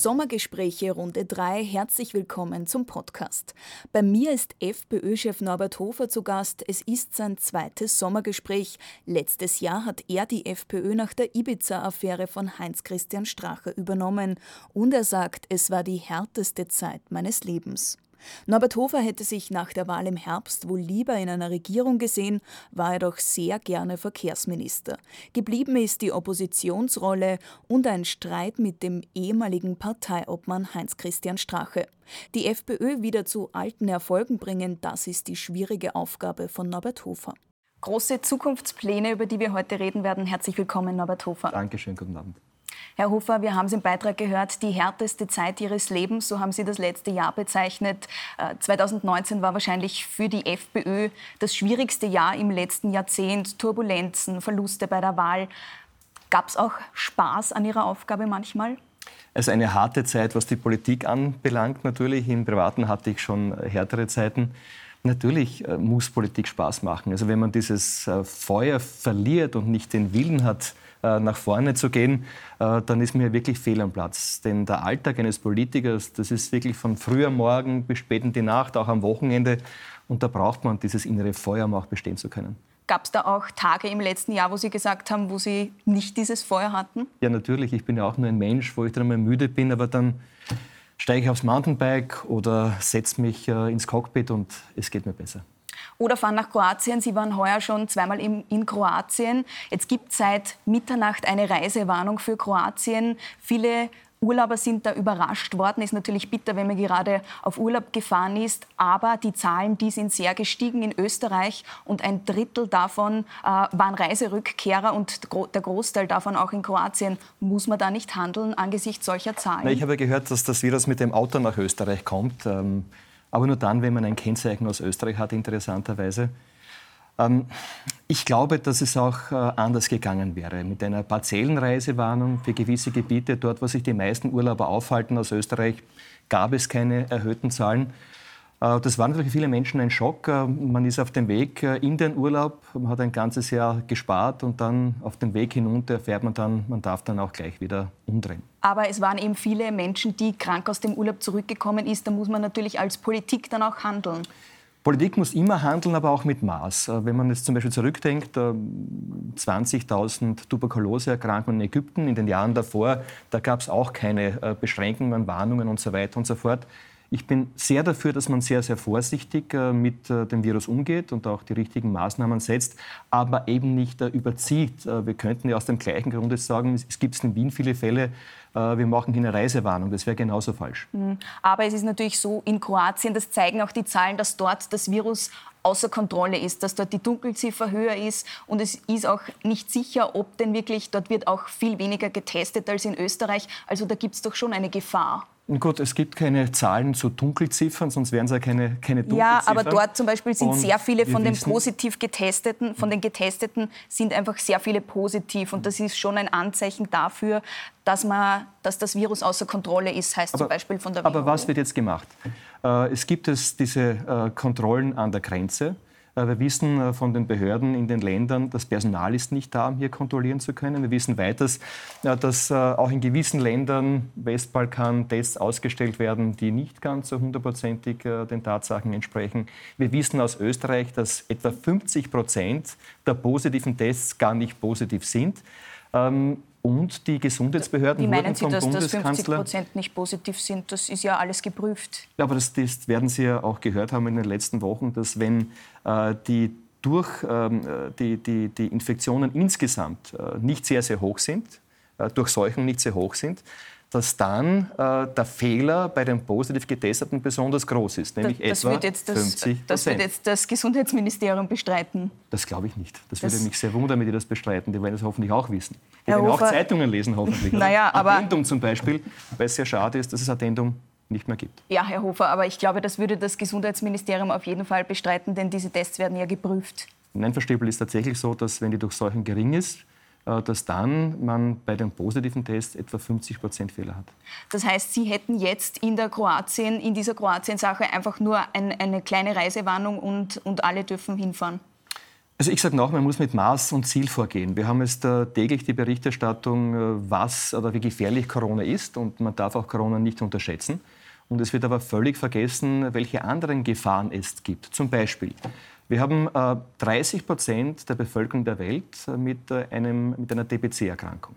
Sommergespräche Runde 3, herzlich willkommen zum Podcast. Bei mir ist FPÖ-Chef Norbert Hofer zu Gast. Es ist sein zweites Sommergespräch. Letztes Jahr hat er die FPÖ nach der Ibiza-Affäre von Heinz-Christian Strache übernommen. Und er sagt, es war die härteste Zeit meines Lebens. Norbert Hofer hätte sich nach der Wahl im Herbst wohl lieber in einer Regierung gesehen, war er doch sehr gerne Verkehrsminister. Geblieben ist die Oppositionsrolle und ein Streit mit dem ehemaligen Parteiobmann Heinz-Christian Strache. Die FPÖ wieder zu alten Erfolgen bringen, das ist die schwierige Aufgabe von Norbert Hofer. Große Zukunftspläne, über die wir heute reden werden. Herzlich willkommen, Norbert Hofer. Dankeschön, guten Abend. Herr Hofer, wir haben es im Beitrag gehört, die härteste Zeit Ihres Lebens, so haben Sie das letzte Jahr bezeichnet. 2019 äh, war wahrscheinlich für die FPÖ das schwierigste Jahr im letzten Jahrzehnt. Turbulenzen, Verluste bei der Wahl. Gab es auch Spaß an Ihrer Aufgabe manchmal? Ist eine harte Zeit, was die Politik anbelangt. Natürlich, im Privaten hatte ich schon härtere Zeiten. Natürlich äh, muss Politik Spaß machen. Also wenn man dieses äh, Feuer verliert und nicht den Willen hat, nach vorne zu gehen, äh, dann ist mir wirklich fehl am Platz. Denn der Alltag eines Politikers, das ist wirklich von früher Morgen bis spät in die Nacht, auch am Wochenende. Und da braucht man dieses innere Feuer, um auch bestehen zu können. Gab es da auch Tage im letzten Jahr, wo Sie gesagt haben, wo Sie nicht dieses Feuer hatten? Ja, natürlich. Ich bin ja auch nur ein Mensch, wo ich dann einmal müde bin, aber dann steige ich aufs Mountainbike oder setze mich äh, ins Cockpit und es geht mir besser oder fahren nach Kroatien. Sie waren heuer schon zweimal in, in Kroatien. Jetzt gibt es seit Mitternacht eine Reisewarnung für Kroatien. Viele Urlauber sind da überrascht worden. Ist natürlich bitter, wenn man gerade auf Urlaub gefahren ist. Aber die Zahlen, die sind sehr gestiegen in Österreich und ein Drittel davon äh, waren Reiserückkehrer und der Großteil davon auch in Kroatien. Muss man da nicht handeln angesichts solcher Zahlen? Ich habe gehört, dass das Virus mit dem Auto nach Österreich kommt. Ähm aber nur dann, wenn man ein Kennzeichen aus Österreich hat, interessanterweise. Ähm, ich glaube, dass es auch äh, anders gegangen wäre. Mit einer Parzellenreisewarnung für gewisse Gebiete, dort, wo sich die meisten Urlauber aufhalten aus Österreich, gab es keine erhöhten Zahlen. Äh, das war natürlich für viele Menschen ein Schock. Äh, man ist auf dem Weg äh, in den Urlaub, man hat ein ganzes Jahr gespart und dann auf dem Weg hinunter erfährt man dann, man darf dann auch gleich wieder umdrehen. Aber es waren eben viele Menschen, die krank aus dem Urlaub zurückgekommen ist. Da muss man natürlich als Politik dann auch handeln. Politik muss immer handeln, aber auch mit Maß. Wenn man jetzt zum Beispiel zurückdenkt, 20.000 Tuberkuloseerkrankungen in Ägypten in den Jahren davor, da gab es auch keine Beschränkungen, Warnungen und so weiter und so fort. Ich bin sehr dafür, dass man sehr, sehr vorsichtig äh, mit äh, dem Virus umgeht und auch die richtigen Maßnahmen setzt, aber eben nicht äh, überzieht. Wir könnten ja aus dem gleichen Grunde sagen, es gibt in Wien viele Fälle, wir machen hier eine Reisewarnung. Das wäre genauso falsch. Mhm. Aber es ist natürlich so, in Kroatien, das zeigen auch die Zahlen, dass dort das Virus außer Kontrolle ist, dass dort die Dunkelziffer höher ist und es ist auch nicht sicher, ob denn wirklich, dort wird auch viel weniger getestet als in Österreich. Also da gibt es doch schon eine Gefahr. Gut, es gibt keine Zahlen zu Dunkelziffern, sonst wären es ja keine, keine Dunkelziffern. Ja, aber dort zum Beispiel sind und sehr viele von den positiv getesteten, von den Getesteten sind einfach sehr viele positiv und das ist schon ein Anzeichen dafür, dass, man, dass das Virus außer Kontrolle ist, heißt aber, zum Beispiel von der WHO. Aber was wird jetzt gemacht? Äh, es gibt es diese äh, Kontrollen an der Grenze. Äh, wir wissen äh, von den Behörden in den Ländern, das Personal ist nicht da, um hier kontrollieren zu können. Wir wissen weiters, äh, dass auch in gewissen Ländern Westbalkan Tests ausgestellt werden, die nicht ganz so hundertprozentig den Tatsachen entsprechen. Wir wissen aus Österreich, dass etwa 50 Prozent der positiven Tests gar nicht positiv sind. Und die Gesundheitsbehörden Wie meinen Sie, vom dass, dass 50 Prozent nicht positiv sind? Das ist ja alles geprüft. Ja, aber das, das, werden Sie ja auch gehört haben in den letzten Wochen, dass wenn äh, die durch ähm, die, die, die Infektionen insgesamt äh, nicht sehr, sehr hoch sind, äh, Durchseuchung nicht sehr hoch sind, dass dann äh, der Fehler bei den positiv getesteten besonders groß ist, nämlich das, etwa das 50 Das wird jetzt das Gesundheitsministerium bestreiten. Das glaube ich nicht. Das, das würde mich sehr wundern, wenn die das bestreiten. Die werden das hoffentlich auch wissen. Die Herr werden Hofer, auch Zeitungen lesen, hoffentlich. naja, aber Addendum zum Beispiel, weil es sehr schade ist, dass es Addendum nicht mehr gibt. Ja, Herr Hofer, aber ich glaube, das würde das Gesundheitsministerium auf jeden Fall bestreiten, denn diese Tests werden ja geprüft. Nein, Frau Stäbel, ist tatsächlich so, dass wenn die Durchseuchung gering ist, dass dann man bei den positiven Tests etwa 50 Prozent Fehler hat. Das heißt, Sie hätten jetzt in der Kroatien, in dieser Kroatien-Sache einfach nur ein, eine kleine Reisewarnung und, und alle dürfen hinfahren? Also ich sage noch, man muss mit Maß und Ziel vorgehen. Wir haben jetzt äh, täglich die Berichterstattung, äh, was oder wie gefährlich Corona ist und man darf auch Corona nicht unterschätzen. Und es wird aber völlig vergessen, welche anderen Gefahren es gibt. Zum Beispiel, wir haben äh, 30 Prozent der Bevölkerung der Welt äh, mit, äh, einem, mit einer DPC-Erkrankung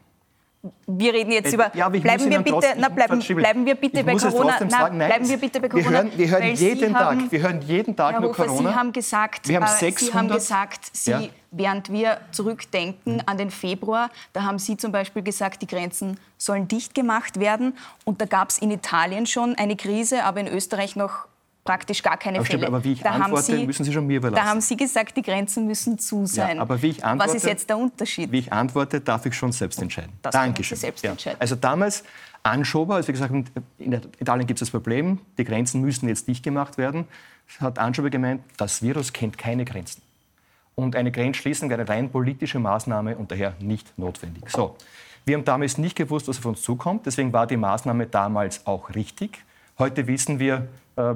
wir reden jetzt äh, über. Ja, bleiben, wir bitte, na, bleiben, bleiben wir bitte bei Corona. Na, sagen, nein, bleiben wir bitte bei Corona. Wir hören, wir hören jeden Tag, haben, wir hören jeden Tag Herr nur Hofer, Corona. Sie haben gesagt, wir haben 600, Sie haben gesagt, Sie, ja. während wir zurückdenken an den Februar, da haben Sie zum Beispiel gesagt, die Grenzen sollen dicht gemacht werden. Und da gab es in Italien schon eine Krise, aber in Österreich noch praktisch gar keine aber Fälle. Stimmt, aber wie ich da antworte, Sie, müssen Sie schon mir überlassen. Da haben Sie gesagt, die Grenzen müssen zu sein. Ja, aber wie ich antworte, Was ist jetzt der Unterschied? Wie ich antworte, darf ich schon selbst entscheiden. Das Dankeschön. Selbst ja. entscheiden. Also damals Anschober, also wie gesagt, in Italien gibt es das Problem, die Grenzen müssen jetzt dicht gemacht werden, hat Anschober gemeint, das Virus kennt keine Grenzen. Und eine Grenzschließung wäre eine rein politische Maßnahme und daher nicht notwendig. So. Wir haben damals nicht gewusst, was auf uns zukommt. Deswegen war die Maßnahme damals auch richtig. Heute wissen wir, äh,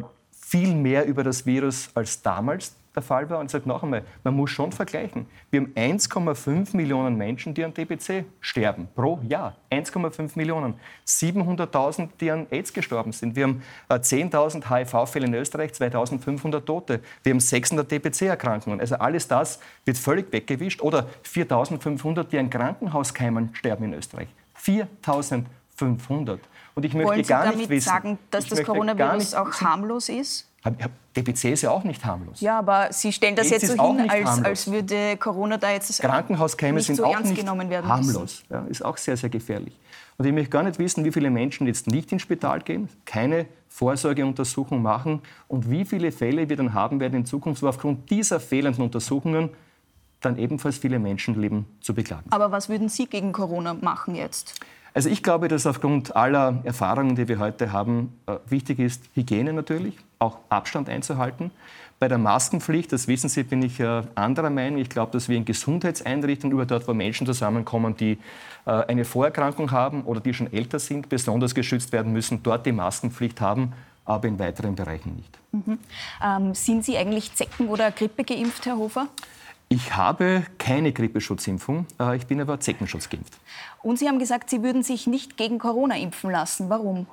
viel mehr über das Virus als damals der Fall war. Und ich sage noch einmal, man muss schon vergleichen. Wir haben 1,5 Millionen Menschen, die an DPC sterben pro Jahr. 1,5 Millionen. 700.000, die an AIDS gestorben sind. Wir haben 10.000 äh, HIV-Fälle in Österreich, 2.500 Tote. Wir haben 600 DPC-Erkrankungen. Also alles das wird völlig weggewischt. Oder 4.500, die an Krankenhauskeimen sterben in Österreich. 4.500. Und ich möchte Wollen Sie gar damit nicht wissen, sagen, dass das Coronavirus auch harmlos ist? DPC ist ja auch nicht harmlos. Ja, aber Sie stellen das AIDS jetzt so hin, als, als, würde Corona da jetzt Krankenhauskeime sind so auch ernst nicht genommen werden harmlos. Ja, ist auch sehr, sehr gefährlich. Und ich möchte gar nicht wissen, wie viele Menschen jetzt nicht ins Spital gehen, keine Vorsorgeuntersuchung machen und wie viele Fälle wir dann haben werden in Zukunft, wo aufgrund dieser fehlenden Untersuchungen dann ebenfalls viele Menschenleben zu beklagen. Aber was würden Sie gegen Corona machen jetzt? Also ich glaube, dass aufgrund aller Erfahrungen, die wir heute haben, äh, wichtig ist, Hygiene natürlich, auch Abstand einzuhalten. Bei der Maskenpflicht, das wissen Sie, bin ich äh, anderer Meinung. Ich glaube, dass wir in Gesundheitseinrichtungen, über dort, wo Menschen zusammenkommen, die äh, eine Vorerkrankung haben oder die schon älter sind, besonders geschützt werden müssen, dort die Maskenpflicht haben, aber in weiteren Bereichen nicht. Mhm. Ähm, sind Sie eigentlich Zecken- oder Grippe geimpft, Herr Hofer? Ich habe keine Grippeschutzimpfung, äh, ich bin aber Zeckenschutz geimpft. Und Sie haben gesagt, Sie würden sich nicht gegen Corona impfen lassen. Warum?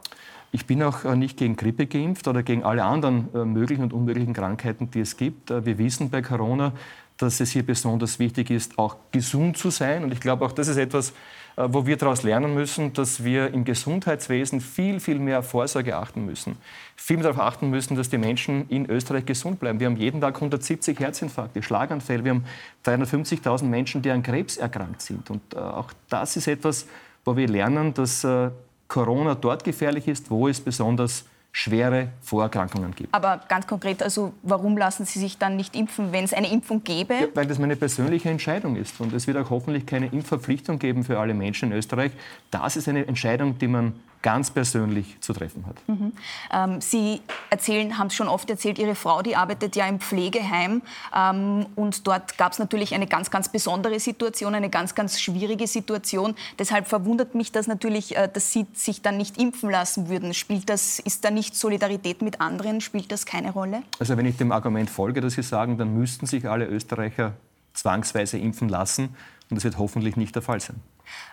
Ich bin auch äh, nicht gegen Grippe geimpft oder gegen alle anderen äh, möglichen und unmöglichen Krankheiten, die es gibt. Wir wissen bei Corona, dass es hier besonders wichtig ist, auch gesund zu sein. Und ich glaube, auch das ist etwas, wo wir daraus lernen müssen, dass wir im Gesundheitswesen viel, viel mehr Vorsorge achten müssen. Viel mehr darauf achten müssen, dass die Menschen in Österreich gesund bleiben. Wir haben jeden Tag 170 Herzinfarkte, Schlaganfälle. Wir haben 350.000 Menschen, die an Krebs erkrankt sind. Und äh, auch das ist etwas, wo wir lernen, dass äh, Corona dort gefährlich ist, wo es besonders schwere Vorerkrankungen gibt. Aber ganz konkret, also warum lassen Sie sich dann nicht impfen, wenn es eine Impfung gäbe? Ja, weil das meine persönliche Entscheidung ist. Und es wird auch hoffentlich keine Impfverpflichtung geben für alle Menschen in Österreich. Das ist eine Entscheidung, die man ganz persönlich zu treffen hat. Mhm. Ähm, Sie erzählen, haben es schon oft erzählt, Ihre Frau, die arbeitet ja im Pflegeheim ähm, und dort gab es natürlich eine ganz, ganz besondere Situation, eine ganz, ganz schwierige Situation. Deshalb verwundert mich das natürlich, äh, dass Sie sich dann nicht impfen lassen würden. Spielt das, ist da nicht Solidarität mit anderen? Spielt das keine Rolle? Also wenn ich dem Argument folge, dass Sie sagen, dann müssten sich alle Österreicher zwangsweise impfen lassen und das wird hoffentlich nicht der Fall sein.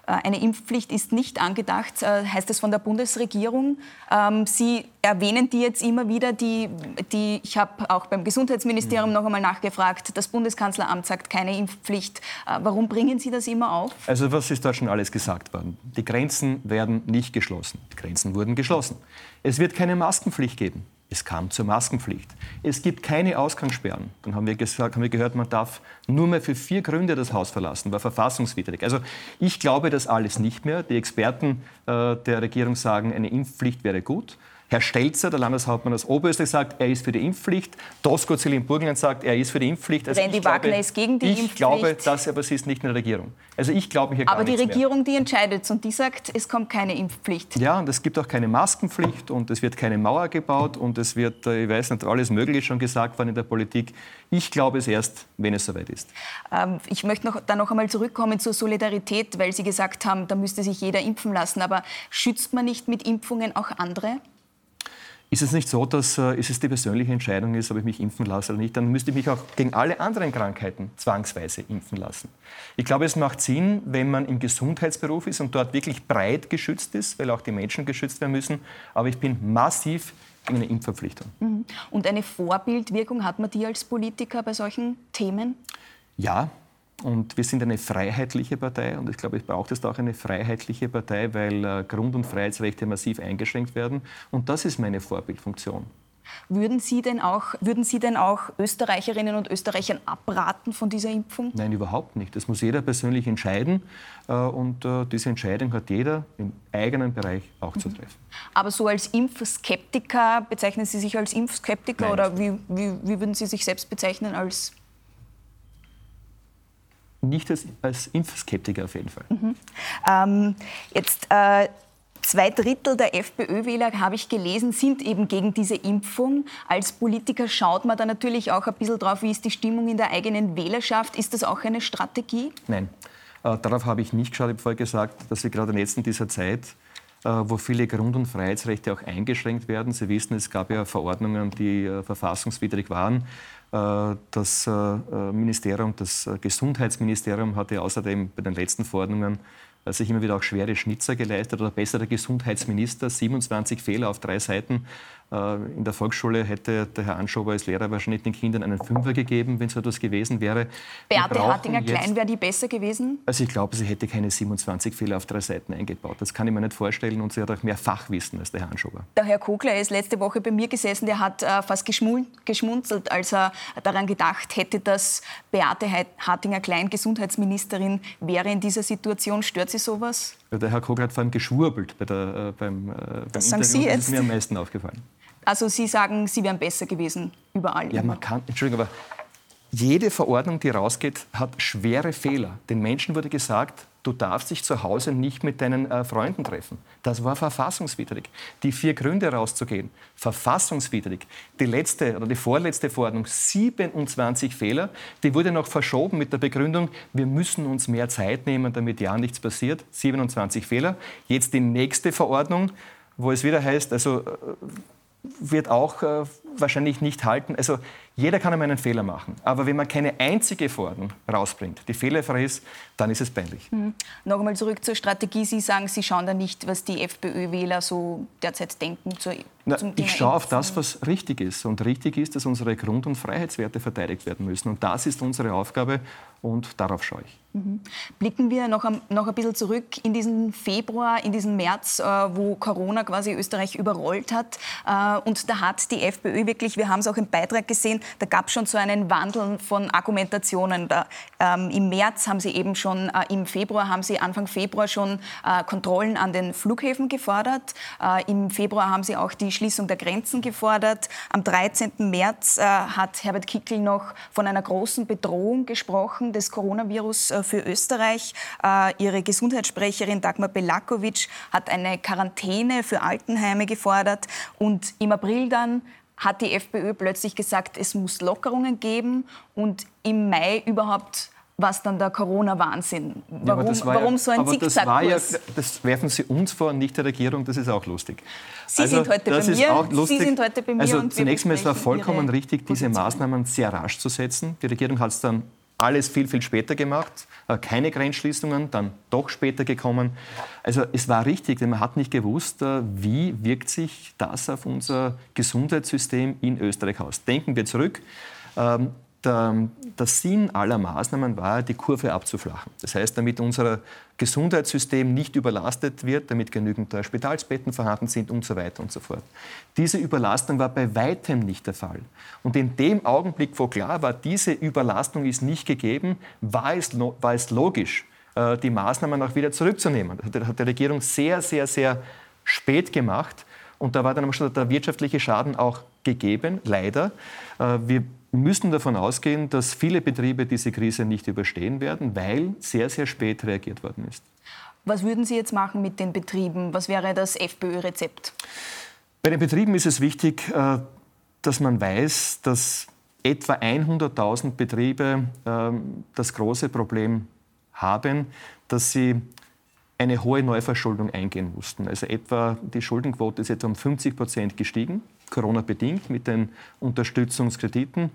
Äh, eine Impfpflicht ist nicht angedacht, äh, heißt es von der Bundesregierung. Ähm, Sie erwähnen die jetzt immer wieder. Die, die, ich habe auch beim Gesundheitsministerium mhm. noch einmal nachgefragt. Das Bundeskanzleramt sagt keine Impfpflicht. Äh, warum bringen Sie das immer auf? Also was ist dort schon alles gesagt worden? Die Grenzen werden nicht geschlossen. Die Grenzen wurden geschlossen. Es wird keine Maskenpflicht geben. Es kam zur Maskenpflicht. Es gibt keine Ausgangssperren. Dann haben wir, gesagt, haben wir gehört, man darf nur mehr für vier Gründe das Haus verlassen, war verfassungswidrig. Also ich glaube das alles nicht mehr. Die Experten äh, der Regierung sagen, eine Impfpflicht wäre gut. Herr Stelzer, der Landeshauptmann aus Oberösterreich, sagt, er ist für die Impfpflicht. Tosco Zilin Burgenland sagt, er ist für die Impfpflicht. Also Randy Wagner ist gegen die ich Impfpflicht. Ich glaube, das aber sie ist nicht in der Regierung. Also ich glaube hier Aber die Regierung, mehr. die entscheidet und die sagt, es kommt keine Impfpflicht. Ja, und es gibt auch keine Maskenpflicht und es wird keine Mauer gebaut und es wird, äh, ich weiß nicht, alles Mögliche schon gesagt worden in der Politik. Ich glaube es erst, wenn es soweit ist. Ähm, ich möchte noch, da noch einmal zurückkommen zur Solidarität, weil Sie gesagt haben, da müsste sich jeder impfen lassen. Aber schützt man nicht mit Impfungen auch andere? Ist es nicht so, dass äh, ist es die persönliche Entscheidung ist, ob ich mich impfen lasse oder nicht, dann müsste ich mich auch gegen alle anderen Krankheiten zwangsweise impfen lassen. Ich glaube, es macht Sinn, wenn man im Gesundheitsberuf ist und dort wirklich breit geschützt ist, weil auch die Menschen geschützt werden müssen. Aber ich bin massiv gegen eine Impfverpflichtung. Mhm. Und eine Vorbildwirkung hat man die als Politiker bei solchen Themen? Ja, und wir sind eine freiheitliche Partei und ich glaube, es braucht es auch eine freiheitliche Partei, weil äh, Grund- und Freiheitsrechte massiv eingeschränkt werden. Und das ist meine Vorbildfunktion. Würden Sie, denn auch, würden Sie denn auch Österreicherinnen und Österreichern abraten von dieser Impfung? Nein, überhaupt nicht. Das muss jeder persönlich entscheiden. Äh, und äh, diese Entscheidung hat jeder im eigenen Bereich auch zu treffen. Aber so als Impfskeptiker, bezeichnen Sie sich als Impfskeptiker Nein. oder wie, wie, wie würden Sie sich selbst bezeichnen als nicht als, als Impfskeptiker auf jeden Fall. Mhm. Ähm, jetzt äh, zwei Drittel der FPÖ-Wähler, habe ich gelesen, sind eben gegen diese Impfung. Als Politiker schaut man da natürlich auch ein bisschen drauf, wie ist die Stimmung in der eigenen Wählerschaft. Ist das auch eine Strategie? Nein, äh, darauf habe ich nicht geschaut. Ich habe vorher gesagt, dass wir gerade jetzt in dieser Zeit äh, wo viele Grund- und Freiheitsrechte auch eingeschränkt werden. Sie wissen, es gab ja Verordnungen, die äh, verfassungswidrig waren. Äh, das Ministerium, das Gesundheitsministerium hatte außerdem bei den letzten Verordnungen sich immer wieder auch schwere Schnitzer geleistet oder besser der Gesundheitsminister, 27 Fehler auf drei Seiten. äh, in der Volksschule hätte der Herr Anschober als Lehrer wahrscheinlich den Kindern einen Fünfer gegeben, wenn so etwas gewesen wäre. Beate Hartinger-Klein wäre die besser gewesen? Also ich glaube, sie hätte keine 27 Fehler auf drei Seiten eingebaut. Das kann ich mir nicht vorstellen. Und sie hat auch mehr Fachwissen als der Herr Anschober. Der Herr Kogler ist letzte Woche bei mir gesessen. Der hat äh, fast geschmunzelt, als er daran gedacht hätte, dass Beate Hartinger-Klein Gesundheitsministerin wäre in dieser Situation. Stört Sie sowas? Ja, der Herr Kogler hat vor allem geschwurbelt bei der, äh, beim, äh, beim das Interview. Sie jetzt? Das ist mir am meisten aufgefallen. Also Sie sagen, Sie wären besser gewesen überall. Ja, man kann, Entschuldigung, aber jede Verordnung, die rausgeht, hat schwere Fehler. Den Menschen wurde gesagt, du darfst dich zu Hause nicht mit deinen äh, Freunden treffen. Das war verfassungswidrig. Die vier Gründe rauszugehen, verfassungswidrig. Die letzte oder die vorletzte Verordnung, 27 Fehler, die wurde noch verschoben mit der Begründung, wir müssen uns mehr Zeit nehmen, damit ja nichts passiert. 27 Fehler. Jetzt die nächste Verordnung, wo es wieder heißt, also äh, wird auch äh, wahrscheinlich nicht halten. Also jeder kann einmal einen Fehler machen. Aber wenn man keine einzige Verordnung rausbringt, die fehlerfrei ist, dann ist es peinlich. Mhm. Noch einmal zurück zur Strategie. Sie sagen, Sie schauen da nicht, was die FPÖ-Wähler so derzeit denken zur, Na, Ich schaue auf das, was richtig ist. Und richtig ist, dass unsere Grund- und Freiheitswerte verteidigt werden müssen. Und das ist unsere Aufgabe und darauf schaue ich. Mhm. Blicken wir noch ein, noch ein bisschen zurück in diesen Februar, in diesen März, äh, wo Corona quasi Österreich überrollt hat. Äh, und da hat die FPÖ wirklich, wir haben es auch im Beitrag gesehen, da gab es schon so einen Wandel von Argumentationen. Da, ähm, Im März haben sie eben schon, äh, im Februar haben sie Anfang Februar schon äh, Kontrollen an den Flughäfen gefordert. Äh, Im Februar haben sie auch die Schließung der Grenzen gefordert. Am 13. März äh, hat Herbert Kickl noch von einer großen Bedrohung gesprochen des Coronavirus äh, für Österreich. Äh, ihre Gesundheitssprecherin Dagmar Belakovic hat eine Quarantäne für Altenheime gefordert. Und im April dann hat die FPÖ plötzlich gesagt, es muss Lockerungen geben und im Mai überhaupt was dann der Corona-Wahnsinn. Warum, ja, warum so ein Zickzackkurs? Ja, das werfen Sie uns vor, nicht der Regierung, das ist auch lustig. Sie, also, sind, heute bei mir. Sie sind heute bei mir. Also zunächst mal, es war vollkommen richtig, diese Maßnahmen sehr rasch zu setzen. Die Regierung hat es dann alles viel, viel später gemacht. Äh, keine Grenzschließungen, dann doch später gekommen. Also es war richtig, denn man hat nicht gewusst, äh, wie wirkt sich das auf unser Gesundheitssystem in Österreich aus. Denken wir zurück. Ähm, der, der, Sinn aller Maßnahmen war, die Kurve abzuflachen. Das heißt, damit unser Gesundheitssystem nicht überlastet wird, damit genügend Spitalsbetten vorhanden sind und so weiter und so fort. Diese Überlastung war bei weitem nicht der Fall. Und in dem Augenblick, wo klar war, diese Überlastung ist nicht gegeben, war es, war es logisch, äh, die Maßnahmen auch wieder zurückzunehmen. Das hat die Regierung sehr, sehr, sehr spät gemacht. Und da war dann schon der wirtschaftliche Schaden auch gegeben, leider. Äh, wir müssen davon ausgehen, dass viele Betriebe diese Krise nicht überstehen werden, weil sehr, sehr spät reagiert worden ist. Was würden Sie jetzt machen mit den Betrieben? Was wäre das FPÖ-Rezept? Bei den Betrieben ist es wichtig, äh, dass man weiß, dass etwa 100.000 Betriebe ähm, das große Problem haben, dass sie eine hohe Neuverschuldung eingehen mussten. Also etwa die Schuldenquote ist etwa um 50 Prozent gestiegen. Corona-bedingt mit den Unterstützungskrediten.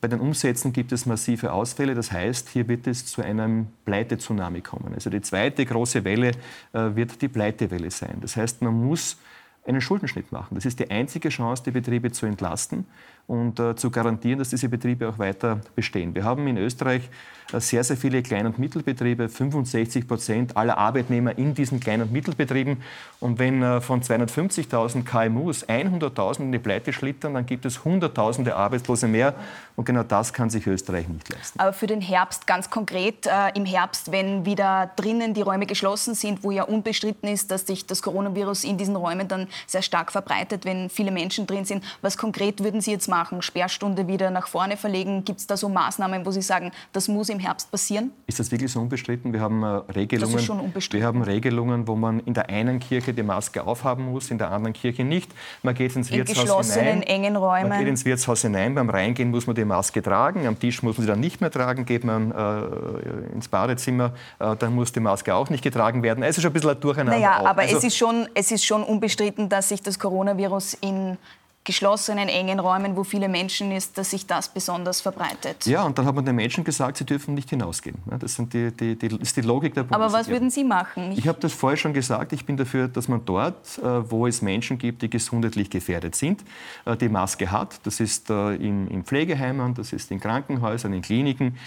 Bei den Umsätzen gibt es massive Ausfälle. Das heißt, hier wird es zu einem Pleite-Tsunami kommen. Also die zweite große Welle äh, wird die Pleitewelle sein. Das heißt, man muss einen Schuldenschnitt machen. Das ist die einzige Chance, die Betriebe zu entlasten und äh, zu garantieren, dass diese Betriebe auch weiter bestehen. Wir haben in Österreich äh, sehr, sehr viele Klein- und Mittelbetriebe, 65 Prozent aller Arbeitnehmer in diesen Klein- und Mittelbetrieben. Und wenn äh, von 250.000 KMUs 100.000 in die Pleite schlittern, dann gibt es Hunderttausende Arbeitslose mehr. Und genau das kann sich Österreich nicht leisten. Aber für den Herbst ganz konkret, äh, im Herbst, wenn wieder drinnen die Räume geschlossen sind, wo ja unbestritten ist, dass sich das Coronavirus in diesen Räumen dann sehr stark verbreitet, wenn viele Menschen drin sind, was konkret würden Sie jetzt machen? Sperrstunde wieder nach vorne verlegen? Gibt es da so Maßnahmen, wo Sie sagen, das muss im Herbst passieren? Ist das wirklich so unbestritten? Wir haben äh, Regelungen. Das ist schon unbestritten. Wir haben Regelungen, wo man in der einen Kirche die Maske aufhaben muss, in der anderen Kirche nicht. Man geht ins in Wirtshaus geschlossenen, hinein. engen Räumen. Man geht ins Wirtshaus hinein. Beim Reingehen muss man die Maske tragen. Am Tisch muss man sie dann nicht mehr tragen. Geht man äh, ins Badezimmer, äh, dann muss die Maske auch nicht getragen werden. Es ist schon ein bisschen ein Durcheinander. Naja, auch. aber also, es, ist schon, es ist schon unbestritten, dass sich das Coronavirus in geschlossenen, engen Räumen, wo viele Menschen ist, dass sich das besonders verbreitet. Ja, und dann hat man den Menschen gesagt, sie dürfen nicht hinausgehen. Das, die, die, die, ist die Logik der Bundesregierung. Aber was würden Sie machen? Ich, ich habe das vorher schon gesagt. Ich bin dafür, dass man dort, äh, wo es Menschen gibt, die gesundheitlich gefährdet sind, äh, die Maske hat. Das ist äh, in, in Pflegeheimen, das ist in Krankenhäusern, in Kliniken,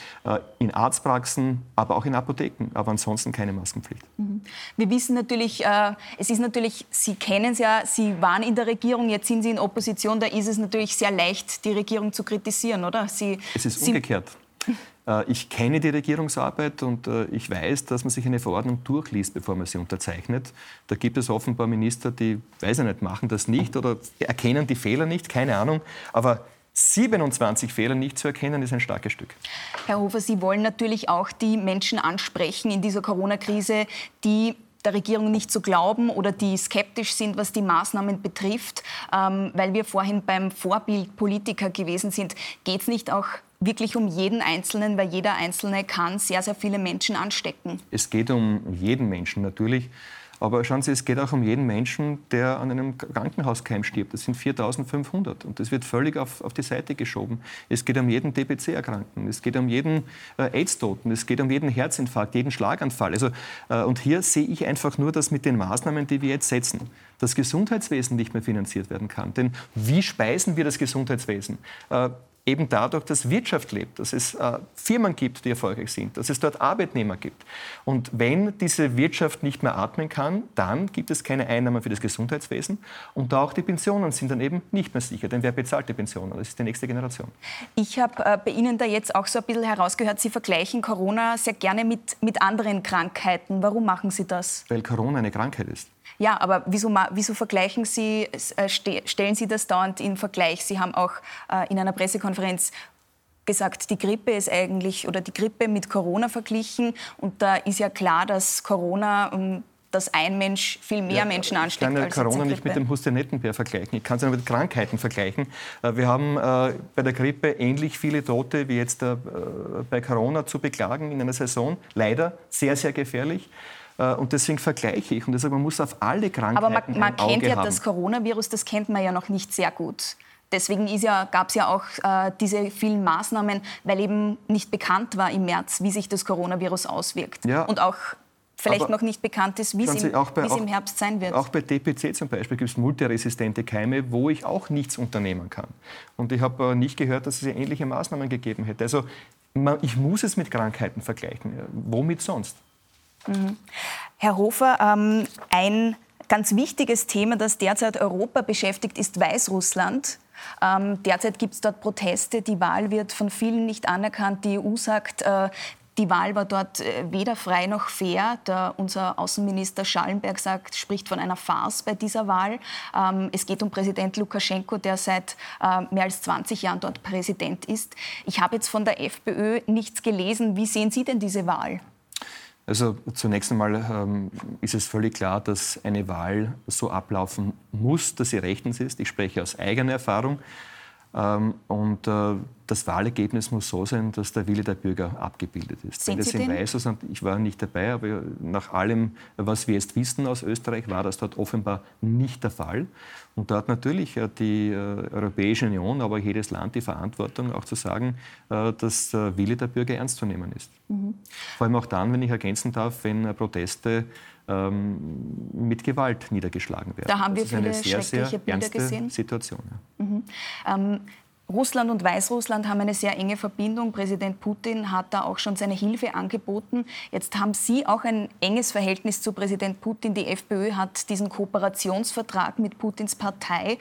in Arztpraxen, aber auch in Apotheken. Aber ansonsten keine Maskenpflicht. Mhm. Wir wissen natürlich, es ist natürlich, Sie kennen es ja, Sie waren in der Regierung, jetzt sind Sie in Opposition. Opposition, da ist es natürlich sehr leicht, die Regierung zu kritisieren, oder? Sie, es ist Sie umgekehrt. Äh, ich kenne die Regierungsarbeit und äh, ich weiß, dass man sich eine Verordnung durchliest, bevor man sie unterzeichnet. Da gibt es offenbar Minister, die, weiß ich nicht, machen das nicht oder erkennen die Fehler nicht, keine Ahnung. Aber 27 Fehler nicht zu erkennen, ist ein starkes Stück. Herr Hofer, Sie wollen natürlich auch die Menschen ansprechen in dieser Corona-Krise, die der Regierung nicht zu glauben oder die skeptisch sind, was die Maßnahmen betrifft. Ähm, weil wir vorhin beim Vorbild Politiker gewesen sind, geht es nicht auch wirklich um jeden Einzelnen, weil jeder Einzelne kann sehr, sehr viele Menschen anstecken. Es geht um jeden Menschen natürlich. Aber schauen Sie, es geht auch um jeden Menschen, der an einem Krankenhauskeim stirbt. Das sind 4.500 und das wird völlig auf, auf die Seite geschoben. Es geht um jeden DPC-Erkrankten, es geht um jeden äh, AIDS-Toten, es geht um jeden Herzinfarkt, jeden Schlaganfall. Also, äh, und hier sehe ich einfach nur, dass mit den Maßnahmen, die wir jetzt setzen, das Gesundheitswesen nicht mehr finanziert werden kann. Denn wie speisen wir das Gesundheitswesen? Äh, eben dadurch, dass Wirtschaft lebt, dass es äh, Firmen gibt, die erfolgreich sind, dass es dort Arbeitnehmer gibt. Und wenn diese Wirtschaft nicht mehr atmen kann, dann gibt es keine Einnahmen für das Gesundheitswesen und auch die Pensionen sind dann eben nicht mehr sicher. Denn wer bezahlt die Pensionen? Das ist die nächste Generation. Ich habe äh, bei Ihnen da jetzt auch so ein bisschen herausgehört, Sie vergleichen Corona sehr gerne mit, mit anderen Krankheiten. Warum machen Sie das? Weil Corona eine Krankheit ist. Ja, aber wieso, wieso vergleichen Sie, äh, stellen Sie das dauernd in Vergleich? Sie haben auch äh, in einer Pressekonferenz gesagt, die Grippe ist eigentlich oder die Grippe mit Corona verglichen und da ist ja klar, dass Corona ähm, dass ein Mensch viel mehr ja, Menschen ansteckt. Ich kann ja Corona nicht mit dem Hustenettenbär vergleichen. Ich kann es ja mit Krankheiten vergleichen. Äh, wir haben bei der Grippe ähnlich viele Tote wie jetzt bei Corona zu beklagen in einer Saison. Leider sehr, sehr gefährlich. Äh, und deswegen vergleiche ich. Und deshalb, man muss auf alle Krankheiten Aber man, man kennt ja haben. das Coronavirus, das kennt man ja noch nicht sehr gut. Deswegen ja, gab es ja auch äh, diese vielen Maßnahmen, weil eben nicht bekannt war im März, wie sich das Coronavirus auswirkt. Ja. Und auch vielleicht noch nicht bekannt ist, wie es im, im, Herbst sein wird. Auch bei DPC zum Beispiel gibt es multiresistente Keime, wo ich auch nichts unternehmen kann. Und ich habe äh, nicht gehört, dass es ähnliche Maßnahmen gegeben hätte. Also man, ich muss es mit Krankheiten vergleichen. Womit sonst? Herr Hofer, ähm, ein ganz wichtiges Thema, das derzeit Europa beschäftigt, ist Weißrussland. Ähm, derzeit gibt es dort Proteste. Die Wahl wird von vielen nicht anerkannt. Die EU sagt, äh, die Wahl war dort äh, weder frei noch fair. Der, unser Außenminister Schallenberg sagt, spricht von einer Farce bei dieser Wahl. Ähm, es geht um Präsident Lukaschenko, der seit äh, mehr als 20 Jahren dort Präsident ist. Ich habe jetzt von der FPÖ nichts gelesen. Wie sehen Sie denn diese Wahl? Also zunächst einmal ähm, ist es völlig klar, dass eine Wahl so ablaufen muss, dass sie rechtens ist. Ich spreche aus eigener Erfahrung. Ähm, und äh, das Wahlergebnis muss so sein, dass der Wille der Bürger abgebildet ist. Wenn das in Weißrussland, ich war nicht dabei, aber nach allem, was wir jetzt wissen aus Österreich, war das dort offenbar nicht der Fall. Und da hat natürlich die äh, Europäische Union, aber jedes Land die Verantwortung, auch zu sagen, äh, dass der Wille der Bürger ernst zu nehmen ist. Mhm. Vor allem auch dann, wenn ich ergänzen darf, wenn Proteste ähm, mit Gewalt niedergeschlagen werden. Da haben wir viele sehr, schreckliche sehr Bilder gesehen. Situation. Ja. Mhm. Ähm, Russland und Weißrussland haben eine sehr enge Verbindung. Präsident Putin hat da auch schon seine Hilfe angeboten. Jetzt haben Sie auch ein enges Verhältnis zu Präsident Putin. Die FPÖ hat diesen Kooperationsvertrag mit Putins Partei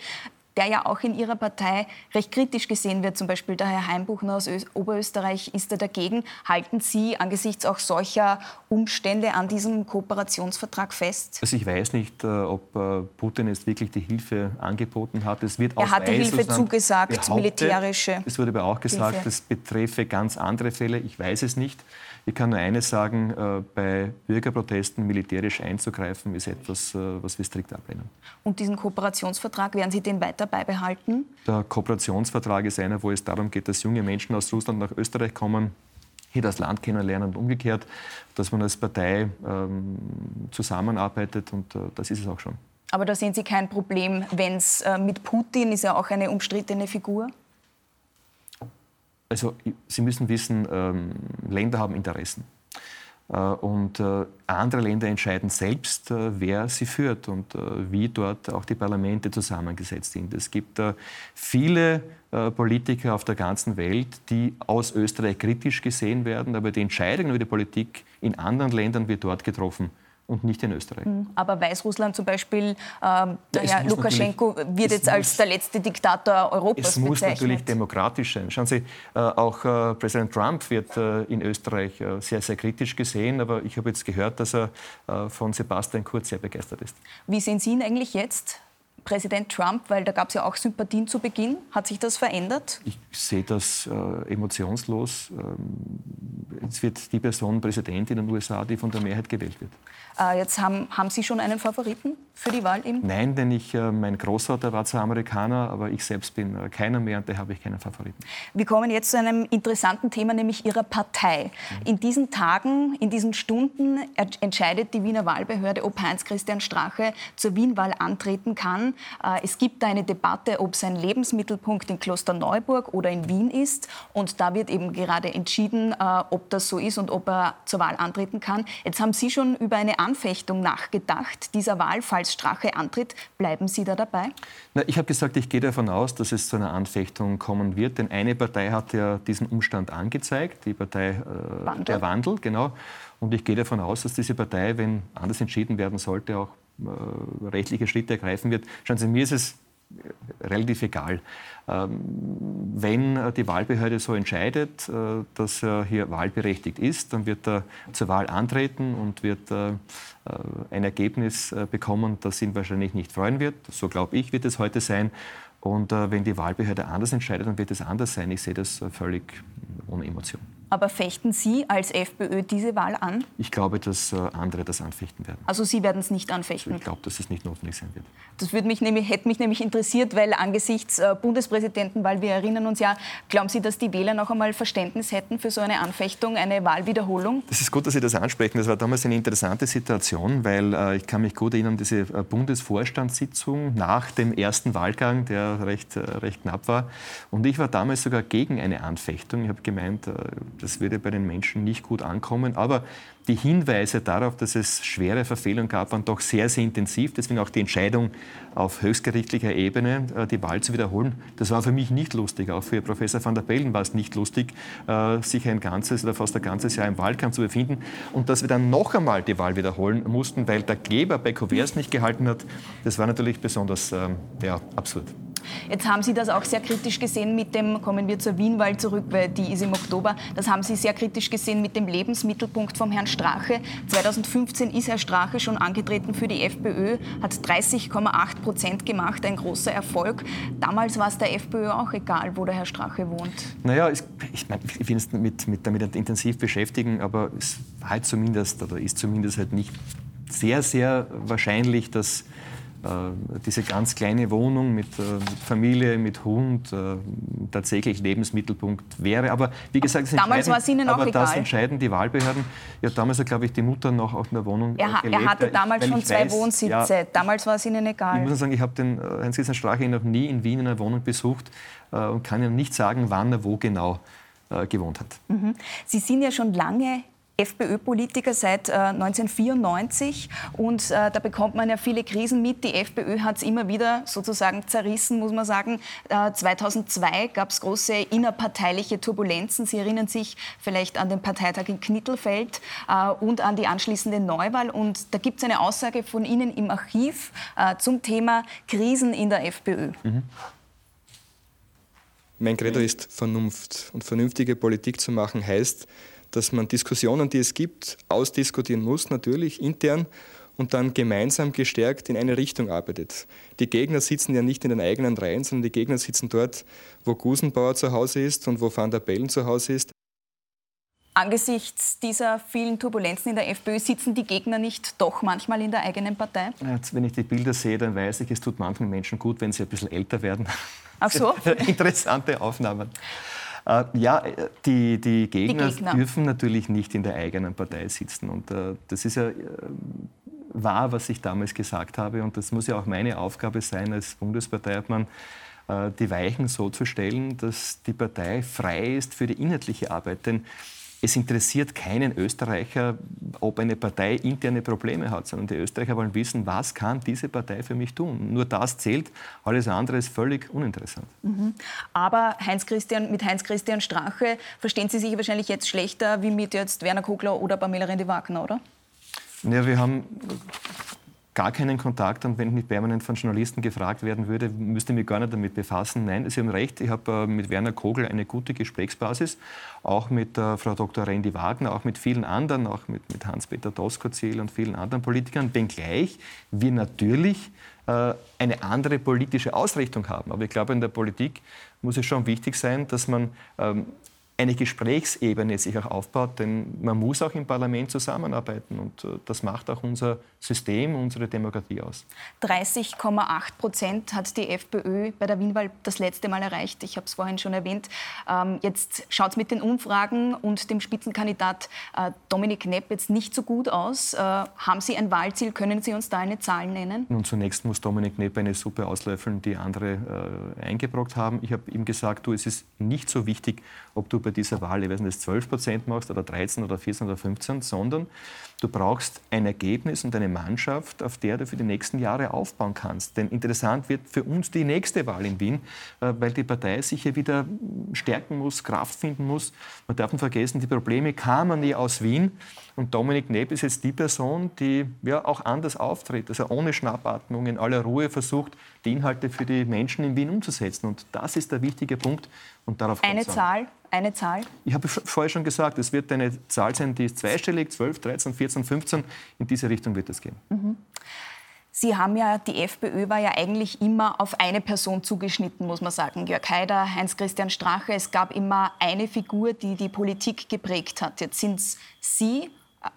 der ja auch in Ihrer Partei recht kritisch gesehen wird. Zum Beispiel der Herr Heimbuchner aus Oberösterreich ist da dagegen. Halten Sie angesichts auch solcher Umstände an diesem Kooperationsvertrag fest? Also ich weiß nicht, äh, ob äh, Putin jetzt wirklich die Hilfe angeboten hat. Es wird er hat die Hilfe zugesagt, behauptet. militärische. Es wurde aber auch gesagt, Hilfe. das betreffe ganz andere Fälle. Ich weiß es nicht. Ich kann nur eines sagen, äh, bei Bürgerprotesten militärisch einzugreifen, ist etwas, was wir strikt ablehnen. Und diesen Kooperationsvertrag, werden Sie den weiter weiter beibehalten? Der Kooperationsvertrag ist einer, wo es darum geht, dass junge Menschen aus Russland nach Österreich kommen, hier das Land kennenlernen und umgekehrt, dass man als Partei ähm, zusammenarbeitet und äh, das ist es auch schon. Aber da sehen Sie kein Problem, wenn es äh, mit Putin ist ja auch eine umstrittene Figur? Also Sie müssen wissen, ähm, Länder haben Interessen. Äh, und äh, andere Länder entscheiden selbst, äh, wer sie führt und wie dort auch die Parlamente zusammengesetzt sind. Es gibt viele Politiker auf der ganzen Welt, die aus Österreich kritisch gesehen werden, aber die Entscheidung über die Politik in anderen Ländern wird dort getroffen und nicht in Österreich. Hm, aber Weißrussland zum Beispiel, äh, der Herr Lukaschenko wird jetzt als muss, der letzte Diktator Europas Es muss bezeichnet. natürlich demokratisch sein. Schauen Sie, äh, auch äh, Präsident Trump wird äh, in Österreich äh, sehr, sehr kritisch gesehen, aber ich habe jetzt gehört, dass er äh, von Sebastian Kurz sehr begeistert ist. Wie sehen Sie ihn eigentlich jetzt? Präsident Trump, weil da gab es ja auch Sympathien zu Beginn. Hat sich das verändert? Ich sehe das äh, emotionslos. Ähm, es wird die Person Präsident in den USA, die von der Mehrheit gewählt wird. Äh, jetzt haben, haben Sie schon einen Favoriten für die Wahl? Im Nein, denn ich, äh, mein Großvater war zwar Amerikaner, aber ich selbst bin äh, keiner mehr und da habe ich keinen Favoriten. Wir kommen jetzt zu einem interessanten Thema, nämlich Ihrer Partei. Mhm. In diesen Tagen, in diesen Stunden entscheidet die Wiener Wahlbehörde, ob Heinz-Christian Strache zur Wienwahl antreten kann. Es gibt da eine Debatte, ob sein Lebensmittelpunkt in Klosterneuburg oder in Wien ist. Und da wird eben gerade entschieden, ob das so ist und ob er zur Wahl antreten kann. Jetzt haben Sie schon über eine Anfechtung nachgedacht dieser Wahl, falls Strache antritt. Bleiben Sie da dabei? Na, ich habe gesagt, ich gehe davon aus, dass es zu einer Anfechtung kommen wird. Denn eine Partei hat ja diesen Umstand angezeigt, die Partei äh, Wandel. der Wandel, genau. Und ich gehe davon aus, dass diese Partei, wenn anders entschieden werden sollte, auch äh, rechtliche Schritte ergreifen wird. Schauen Sie, mir ist es relativ egal. Ähm, wenn die Wahlbehörde so entscheidet, äh, dass er hier wahlberechtigt ist, dann wird er zur Wahl antreten und wird äh, ein Ergebnis äh, bekommen, das ihn wahrscheinlich nicht freuen wird. So glaube ich, wird es heute sein. Und wenn die Wahlbehörde anders entscheidet, dann wird es anders sein. Ich sehe das völlig ohne Emotion. Aber fechten Sie als FPÖ diese Wahl an? Ich glaube, dass äh, andere das anfechten werden. Also Sie werden es nicht anfechten? Ich glaube, dass es nicht notwendig sein wird. Das würde mich nämlich, hätte mich nämlich interessiert, weil angesichts äh, Bundespräsidentenwahl, wir erinnern uns ja, glauben Sie, dass die Wähler noch einmal Verständnis hätten für so eine Anfechtung, eine Wahlwiederholung? Das ist gut, dass Sie das ansprechen. Das war damals eine interessante Situation, weil äh, ich kann mich gut erinnern, diese Bundesvorstandssitzung nach dem ersten Wahlgang, der recht, recht knapp war. Und ich war damals sogar gegen eine Anfechtung. Ich habe gemeint, das würde bei den Menschen nicht gut ankommen. Aber die Hinweise darauf, dass es schwere Verfehlungen gab, waren doch sehr, sehr intensiv. Deswegen auch die Entscheidung auf höchstgerichtlicher Ebene, äh, die Wahl zu wiederholen. Das war für mich nicht lustig. Auch für Professor van der Bellen war es nicht lustig, äh, sich ein ganzes oder fast ein ganzes Jahr im Wahlkampf zu befinden. Und dass wir dann noch einmal die Wahl wiederholen mussten, weil der Geber bei Covers nicht gehalten hat, das war natürlich besonders ähm, ja, absurd. Jetzt haben Sie das auch sehr kritisch gesehen mit dem, kommen wir zur Wienwahl zurück, weil die ist im Oktober, das haben Sie sehr kritisch gesehen mit dem Lebensmittelpunkt vom Herrn Strache. 2015 ist Herr Strache schon angetreten für die FPÖ, hat 30,8 Prozent gemacht, ein großer Erfolg. Damals war es der FPÖ auch egal, wo der Herr Strache wohnt. Naja, ich, ich, mein, ich will es mit, mit, damit intensiv beschäftigen, aber es war halt zumindest, oder ist zumindest halt nicht sehr, sehr wahrscheinlich, dass diese ganz kleine Wohnung mit äh, Familie, mit Hund äh, tatsächlich Lebensmittelpunkt wäre. Aber wie gesagt, das damals war es Ihnen auch aber egal. das entscheiden die Wahlbehörden. Ja, damals hat, glaube ich, die Mutter noch auf einer Wohnung er, gelebt. Er hatte damals schon zwei weiß, Wohnsitze. Ja, damals war es Ihnen egal. Ich muss sagen, ich habe den Heinz-Christian Strache noch nie in Wien in einer Wohnung besucht und kann Ihnen nicht sagen, wann er wo genau gewohnt hat. Mhm. Sie sind ja schon lange FPÖ-Politiker seit äh, 1994 und äh, da bekommt man ja viele Krisen mit. Die FPÖ hat es immer wieder sozusagen zerrissen, muss man sagen. Äh, 2002 gab es große innerparteiliche Turbulenzen. Sie erinnern sich vielleicht an den Parteitag in Knittelfeld äh, und an die anschließende Neuwahl. Und da gibt es eine Aussage von Ihnen im Archiv äh, zum Thema Krisen in der FPÖ. Mhm. Mein Credo ist Vernunft. Und vernünftige Politik zu machen heißt, dass man Diskussionen, die es gibt, ausdiskutieren muss, natürlich intern und dann gemeinsam gestärkt in eine Richtung arbeitet. Die Gegner sitzen ja nicht in den eigenen Reihen, sondern die Gegner sitzen dort, wo Gusenbauer zu Hause ist und wo Van der Bellen zu Hause ist. Angesichts dieser vielen Turbulenzen in der FPÖ sitzen die Gegner nicht doch manchmal in der eigenen Partei? Jetzt, wenn ich die Bilder sehe, dann weiß ich, es tut manchen Menschen gut, wenn sie ein bisschen älter werden. Ach so? Interessante Aufnahmen. Äh, ja, die, die, Gegner die, Gegner dürfen natürlich nicht in der eigenen Partei sitzen. Und äh, das ist ja äh, wahr, was ich damals gesagt habe. Und das muss ja auch meine Aufgabe sein als Bundesparteiobmann, äh, die Weichen so zu stellen, dass die Partei frei ist für die inhaltliche Arbeit. Denn es interessiert keinen Österreicher, ob eine Partei interne Probleme hat, sondern die Österreicher wollen wissen, was kann diese Partei für mich tun. Nur das zählt, alles andere ist völlig uninteressant. Mhm. Aber Heinz -Christian, mit Heinz-Christian Strache verstehen Sie sich wahrscheinlich jetzt schlechter wie mit jetzt Werner Kogler oder Pamela Rendi-Wagner, oder? Ja, wir haben gar keinen Kontakt und wenn ich nicht permanent von Journalisten gefragt werden würde, müsste ich mich gar nicht damit befassen. Nein, Sie haben recht, ich habe äh, mit Werner Kogel eine gute Gesprächsbasis, auch mit äh, Frau Dr. Randy Wagner, auch mit vielen anderen, auch mit, mit Hans-Peter Doskozil und vielen anderen Politikern, wenngleich wir natürlich äh, eine andere politische Ausrichtung haben. Aber ich glaube, in der Politik muss es schon wichtig sein, dass man ähm, eine Gesprächsebene sich auch aufbaut, denn man muss auch im Parlament zusammenarbeiten und äh, das macht auch unser System, unsere Demokratie aus. 30,8 Prozent hat die FPÖ bei der Wienwahl das letzte Mal erreicht. Ich habe es vorhin schon erwähnt. Ähm, jetzt schaut es mit den Umfragen und dem Spitzenkandidat äh, Dominik Knepp jetzt nicht so gut aus. Äh, haben Sie ein Wahlziel? Können Sie uns da eine Zahl nennen? Nun, zunächst muss Dominik Knepp eine Suppe auslöffeln, die andere eingebrockt haben. Ich habe ihm gesagt, du, es ist nicht so wichtig, ob du bei dieser Wahl, ich weiß nicht, 12 Prozent machst oder 13 oder 14 oder 15, sondern du brauchst ein Ergebnis und eine Mannschaft, auf der du für die nächsten Jahre aufbauen kannst. Denn interessant wird für uns die nächste Wahl in Wien, äh, weil die Partei sich hier wieder stärken muss, Kraft finden muss. Man darf nicht vergessen, die Probleme kamen ja aus Wien. Und Dominik Nepp ist jetzt die Person, die ja auch anders auftritt, also ohne Schnappatmung, in aller Ruhe versucht, die Inhalte für die Menschen in Wien umzusetzen. Und das ist der wichtige Punkt. Und darauf Eine Zahl? Eine Zahl? Ich habe vorher schon gesagt, es wird eine Zahl sein, die ist zweistellig, 12, 13, 14, 15. In diese Richtung wird es gehen. Mhm. Sie haben ja, die FPÖ war ja eigentlich immer auf eine Person zugeschnitten, muss man sagen. Jörg Haider, Heinz-Christian Strache. Es gab immer eine Figur, die die Politik geprägt hat. Jetzt sind es Sie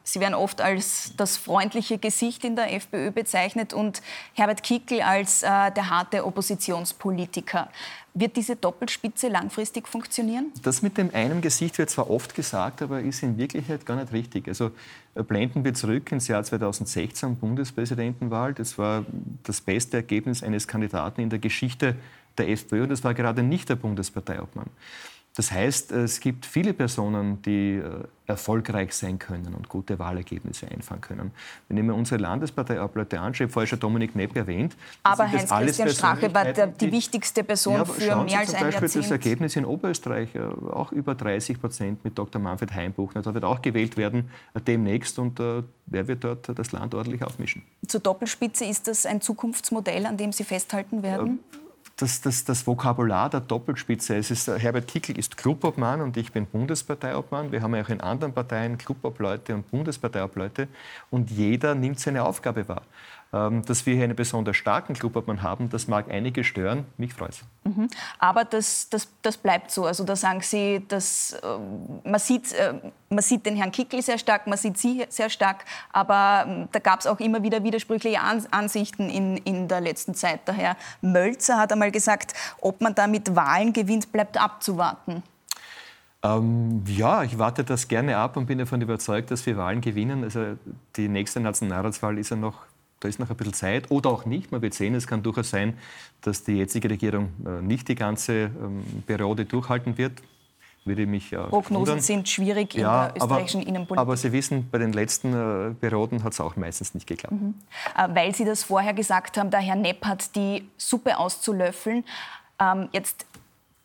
Sie werden oft als das freundliche Gesicht in der FPÖ bezeichnet und Herbert Kickl als äh, der harte Oppositionspolitiker. Wird diese Doppelspitze langfristig funktionieren? Das mit dem einen Gesicht wird zwar oft gesagt, aber ist in Wirklichkeit gar nicht richtig. Also äh, blenden wir zurück ins Jahr 2016, Bundespräsidentenwahl. Das war das beste Ergebnis eines Kandidaten in der Geschichte der FPÖ und das war gerade nicht der Bundesparteiobmann. Das heißt, es gibt viele Personen, die äh, erfolgreich sein können und gute Wahlergebnisse einfahren können. Wenn ich mir unsere Landesparteiableute anschaue, vorher schon Dominik Nepp erwähnt. Aber Heinz-Christian Strache war die, wichtigste Person ja, für mehr als ein Jahrzehnt. zum Beispiel das Ergebnis in Oberösterreich, äh, auch über 30 Prozent mit Dr. Manfred Heimbuchner. Da wird auch gewählt werden äh, demnächst und äh, wer wird dort das Land ordentlich aufmischen. Zur Doppelspitze ist das ein Zukunftsmodell, an dem Sie festhalten werden? Äh, das, das, das Vokabular der Doppelspitze. Es ist, Herbert Kickl ist Clubobmann und ich bin Bundesparteiobmann. Wir haben ja auch in anderen Parteien Clubobleute und Bundesparteiobleute und jeder nimmt seine Aufgabe wahr. Ähm, dass wir hier einen besonders starken Clubobmann haben, das mag einige stören, mich freut es. Mhm. Aber das, das, das bleibt so. Also da sagen Sie, dass, äh, man sieht, äh, man sieht den Herrn Kickel sehr stark, man sieht Sie sehr stark, aber ähm, da gab es auch immer wieder widersprüchliche Ansichten in, in der letzten Zeit. Der Herr Mölzer hat einmal gesagt, ob man da mit Wahlen gewinnt, bleibt abzuwarten. Ähm, ja, ich warte das gerne ab und bin davon überzeugt, dass wir Wahlen gewinnen. Also die nächste Nationalratswahl ist ja noch, da ist noch ein bisschen Zeit oder auch nicht. Man wird sehen, es kann durchaus sein, dass die jetzige Regierung äh, nicht die ganze ähm, Periode durchhalten wird. Würde mich, äh, Prognosen wundern. sind schwierig ja, in der österreichischen aber, Innenpolitik. Aber Sie wissen, bei den letzten äh, Perioden hat es auch meistens nicht geklappt. Mhm. Weil Sie das vorher gesagt haben, der Herr Nepp hat die Suppe auszulöffeln. Ähm, jetzt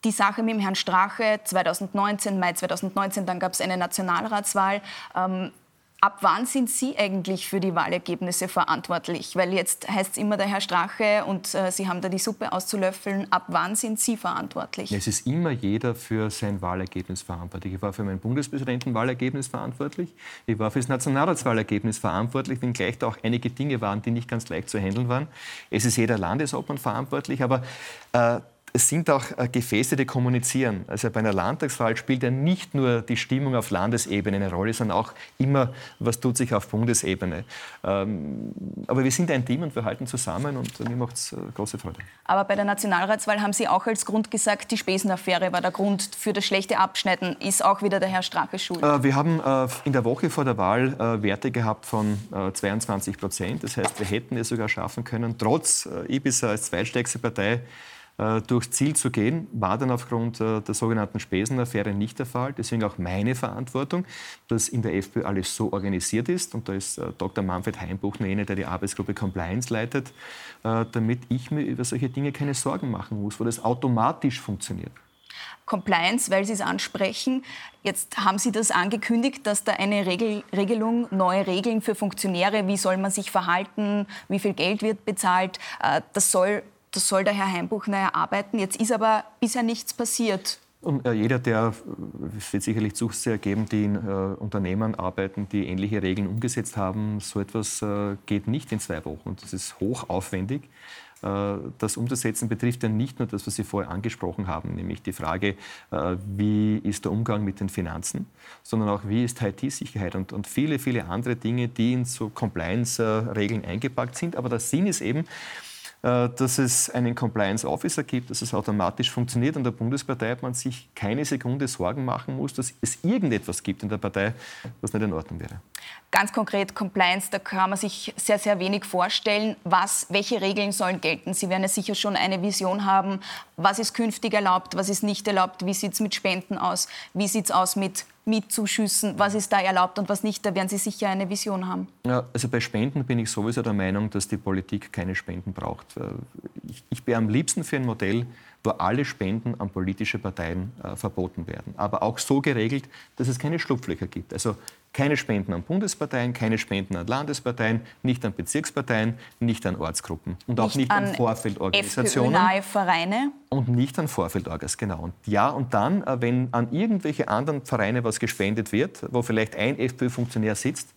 die Sache mit dem Herrn Strache 2019, Mai 2019, dann gab es eine Nationalratswahl. Ähm, ab wann sind Sie eigentlich für die Wahlergebnisse verantwortlich? Weil jetzt heißt es immer der Herr Strache und äh, Sie haben da die Suppe auszulöffeln. Ab wann sind Sie verantwortlich? Es ist immer jeder für sein Wahlergebnis verantwortlich. Ich war für mein Bundespräsidentenwahlergebnis verantwortlich. Ich war für das Nationalratswahlergebnis verantwortlich, wenngleich da auch einige Dinge waren, die nicht ganz leicht zu handeln waren. Es ist jeder Landesobmann verantwortlich, aber äh, es sind auch äh, Gefäße, die kommunizieren. Also bei einer Landtagswahl spielt ja nicht nur die Stimmung auf Landesebene eine Rolle, sondern auch immer, was tut sich auf Bundesebene. Ähm, aber wir sind ein Team und wir halten zusammen und mir macht es äh, große Freude. Aber bei der Nationalratswahl haben Sie auch als Grund gesagt, die Spesenaffäre war der Grund für das schlechte Abschneiden. Ist auch wieder der Herr Strache schuld? Äh, wir haben in der Woche vor der Wahl Werte gehabt von 22 Prozent. Das heißt, wir hätten es sogar schaffen können, trotz Ibiza als zweitstärkste Partei durchs Ziel zu gehen, war dann aufgrund äh, der sogenannten Spesenaffäre nicht der Fall. Deswegen auch meine Verantwortung, dass in der FPÖ alles so organisiert ist. Und da ist äh, Dr. Manfred Heimbuchner einer, der die Arbeitsgruppe Compliance leitet, damit ich mir über solche Dinge keine Sorgen machen muss, wo das automatisch funktioniert. Compliance, weil Sie es ansprechen. Jetzt haben Sie das angekündigt, dass da eine Regel, Regelung, neue Regeln für Funktionäre, wie soll man sich verhalten, wie viel Geld wird bezahlt, das soll das soll der Herr Heimbuchner erarbeiten. Jetzt ist aber bisher nichts passiert. Und äh, jeder, der, es wird sicherlich Zuseher geben, die in äh, Unternehmen arbeiten, die ähnliche Regeln umgesetzt haben. So etwas äh, geht nicht in zwei Wochen. Das ist hochaufwendig. Äh, das umzusetzen betrifft ja nicht nur das, was Sie vorher angesprochen haben, nämlich die Frage, äh, wie ist der Umgang mit den Finanzen, sondern auch, wie ist IT-Sicherheit und, und viele, viele andere Dinge, die in so Compliance-Regeln eingepackt sind. Aber der Sinn ist eben, äh, dass es einen Compliance Officer gibt, dass es automatisch funktioniert. Und der Bundespartei man sich keine Sekunde Sorgen machen muss, dass es irgendetwas gibt in der Partei, was nicht in Ordnung wäre. Ganz konkret Compliance, da kann man sich sehr, sehr wenig vorstellen. Was, welche Regeln sollen gelten? Sie werden ja sicher schon eine Vision haben. Was ist künftig erlaubt, was ist nicht erlaubt? Wie sieht es mit Spenden aus? Wie sieht es aus mit Mietzuschüssen, was ist da erlaubt und was nicht, da werden Sie sicher eine Vision haben. Ja, also bei Spenden bin ich sowieso der Meinung, dass die Politik keine Spenden braucht. Ich, ich wäre am liebsten für ein Modell, wo alle Spenden an politische Parteien äh, verboten werden. Aber auch so geregelt, dass es keine Schlupflöcher gibt. Also keine Spenden an Bundesparteien, keine Spenden an Landesparteien, nicht an Bezirksparteien, nicht an Ortsgruppen und auch nicht, an, an Vorfeldorganisationen. FPÖ-nahe Vereine. Und nicht an Vorfeldorgas, genau. Und ja, und dann, äh, wenn an irgendwelche anderen Vereine was gespendet wird, wo vielleicht ein FPÖ-Funktionär sitzt,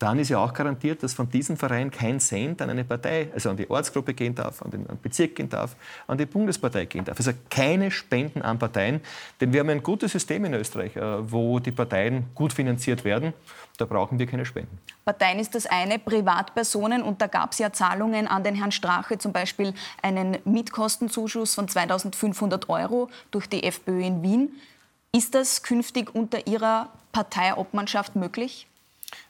dann ist ja auch garantiert, dass von diesem Verein kein Cent an eine Partei, also an die Ortsgruppe gehen darf, an den, an den Bezirk gehen darf, an die Bundespartei gehen darf. Also keine Spenden an Parteien, denn wir haben ein gutes System in Österreich, äh, wo die Parteien gut finanziert werden. Da brauchen wir keine Spenden. Parteien ist das eine, Privatpersonen, und da gab es ja Zahlungen an den Herrn Strache, zum Beispiel einen Mietkostenzuschuss von 2500 Euro durch die FPÖ in Wien. Ist das künftig unter Ihrer Parteiobmannschaft möglich?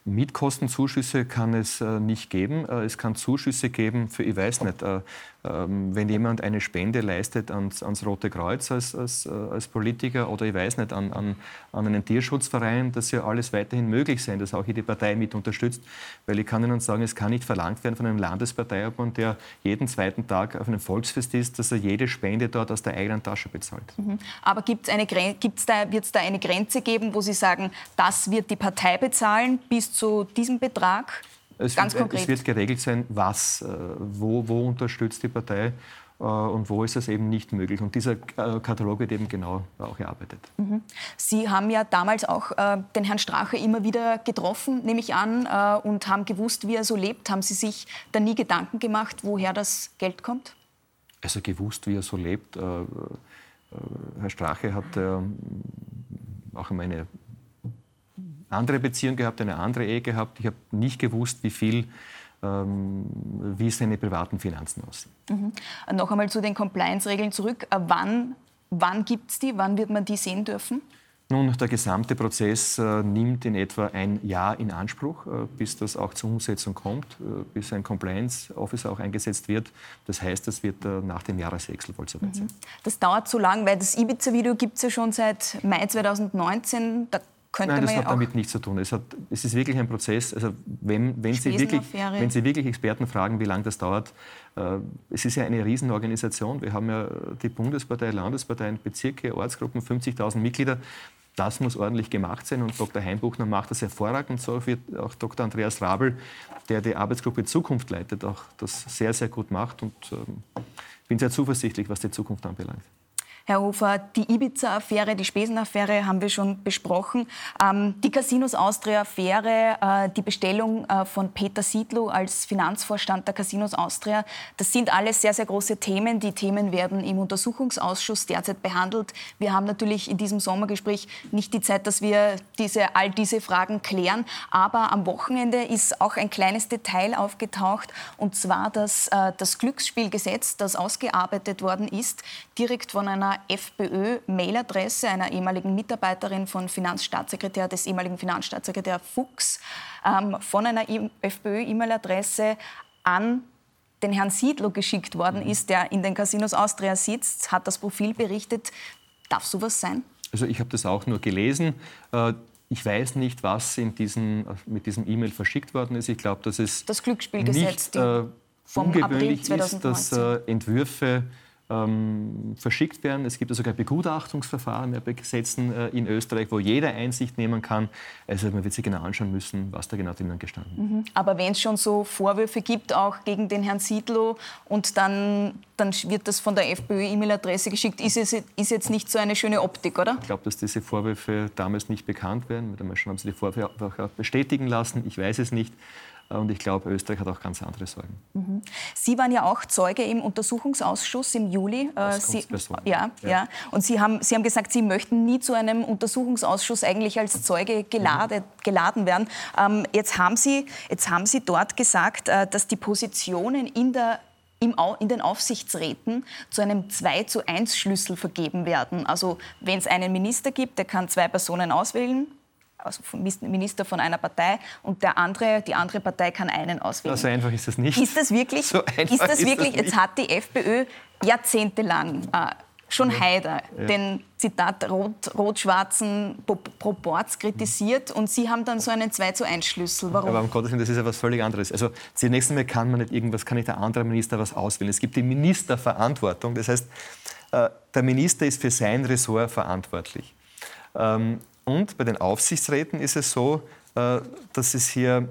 Mietkostenzuschüsse kann es äh, nicht geben. Äh, es kann Zuschüsse geben für, ich weiß nicht, äh, ähm, wenn jemand eine Spende leistet ans, ans Rote Kreuz als, als, äh, als, Politiker oder ich weiß nicht, an, an, an einen Tierschutzverein, dass ja alles weiterhin möglich sein, dass auch jede Partei mit unterstützt. Weil ich kann Ihnen sagen, es kann nicht verlangt werden von einem Landesparteiobmann, der jeden zweiten Tag auf einem Volksfest ist, dass er jede Spende dort aus der eigenen Tasche bezahlt. Mhm. Aber gibt's eine, gibt's da, wird es da eine Grenze geben, wo Sie sagen, das wird die Partei bezahlen bis zu diesem Betrag? Es Ganz wird, konkret. Es wird geregelt sein, was, äh, wo, wo unterstützt die Partei äh, und wo ist es eben nicht möglich. Und dieser äh, Katalog wird eben genau auch erarbeitet. Mhm. Sie haben ja damals auch den Herrn Strache immer wieder getroffen, nehme ich an, und haben gewusst, wie er so lebt. Haben Sie sich da nie Gedanken gemacht, woher das Geld kommt? Also gewusst, wie er so lebt. Herr Strache hat auch meine andere Beziehung gehabt, eine andere Ehe gehabt. Ich habe nicht gewusst, wie viel ähm, wie seine privaten Finanzen aussehen. Mhm. Noch einmal zu den Compliance-Regeln zurück. Äh, wann, wann gibt es die? Wann wird man die sehen dürfen? Nun, der gesamte Prozess äh, nimmt in etwa ein Jahr in Anspruch, äh, bis das auch zur Umsetzung kommt, äh, bis ein Compliance Officer auch eingesetzt wird. Das heißt, das wird äh, nach dem Jahreswechsel wohl soweit sein. Mhm. Das dauert so lang, weil das Ibiza-Video gibt es ja schon seit Mai 2019. Da könnte Nein, das hat damit nichts zu tun. Es, hat, es, ist wirklich ein Prozess. Also wenn, wenn, Sie wirklich, wenn Sie wirklich Experten fragen, wie lange das dauert, äh, es ist ja eine Riesenorganisation. Wir haben ja die Bundespartei, Landesparteien, Bezirke, Ortsgruppen, 50.000 Mitglieder. Das muss ordentlich gemacht sein und Dr. Heimbuchner macht das hervorragend. So wird auch Dr. Andreas Rabel, der die Arbeitsgruppe Zukunft leitet, auch das sehr, sehr gut macht und ähm, bin sehr zuversichtlich, was die Zukunft anbelangt. Herr Hofer, die Ibiza-Affäre, die Spesen-Affäre haben wir schon besprochen. Ähm, die Casinos Austria-Affäre, äh, die Bestellung äh, von Peter Siedlow als Finanzvorstand der Casinos Austria, das sind alles sehr, sehr große Themen. Die Themen werden im Untersuchungsausschuss derzeit behandelt. Wir haben natürlich in diesem Sommergespräch nicht die Zeit, dass wir diese, all diese Fragen klären. Aber am Wochenende ist auch ein kleines Detail aufgetaucht, und zwar dass äh, das Glücksspielgesetz, das ausgearbeitet worden ist, direkt von einer FPÖ-Mailadresse einer ehemaligen Mitarbeiterin von Finanzstaatssekretär, des ehemaligen Finanzstaatssekretär Fuchs, ähm, von einer FPÖ-E-Mail-Adresse an den Herrn Siedlow geschickt worden mhm. ist, der in den Casinos Austria sitzt, hat das Profil berichtet. Darf sowas sein? Also ich habe das auch nur gelesen. Äh, ich weiß nicht, was diesen, mit diesem E-Mail verschickt worden ist. Ich glaube, dass es das Glücksspielgesetz nicht äh, ungewöhnlich ist, dass äh, Entwürfe ähm, verschickt werden. Es gibt sogar Begutachtungsverfahren bei Gesetzen äh, in Österreich, wo jeder Einsicht nehmen kann. Also man wird sich genau anschauen müssen, was da genau drinnen gestanden ist. Mhm. Aber wenn es schon so Vorwürfe gibt, auch gegen den Herrn Siedlow, und dann, dann wird das von der FPÖ-E-Mail-Adresse geschickt, ist es ist jetzt nicht so eine schöne Optik, oder? Ich glaube, dass diese Vorwürfe damals nicht bekannt werden. Schon haben sie die Vorwürfe auch bestätigen lassen. Ich weiß es nicht. Und ich glaube, Österreich hat auch ganz andere Sorgen. Mhm. Sie waren ja auch Zeuge im Untersuchungsausschuss im Juli. Äh, Sie, ja, ja, ja. Und Sie haben, Sie haben gesagt, Sie möchten nie zu einem Untersuchungsausschuss eigentlich als Zeuge gelade, geladen werden. Ähm, jetzt, haben Sie, jetzt haben Sie dort gesagt, äh, dass die Positionen in der in den Aufsichtsräten zu einem 2 zu 1 Schlüssel vergeben werden. Also wenn es einen Minister gibt, der kann zwei Personen auswählen, also Minister von einer Partei und der andere, die andere Partei kann einen auswählen. So einfach ist das nicht. Ist das wirklich? So ist das wirklich? Jetzt hat die FPÖ jahrzehntelang äh, schon ja. Haider ja. den Zitat rot-schwarzen rot Proports kritisiert und Sie haben dann so einen 2 zu 1 Schlüssel. Warum? Aber um Gottes Willen, das ist ja was völlig anderes. Also zunächst einmal kann man nicht irgendwas, kann nicht der andere Minister was auswählen. Es gibt die Ministerverantwortung. Das heißt, äh, der Minister ist für sein Ressort verantwortlich. Ähm, und bei den Aufsichtsräten ist es so, äh, dass es hier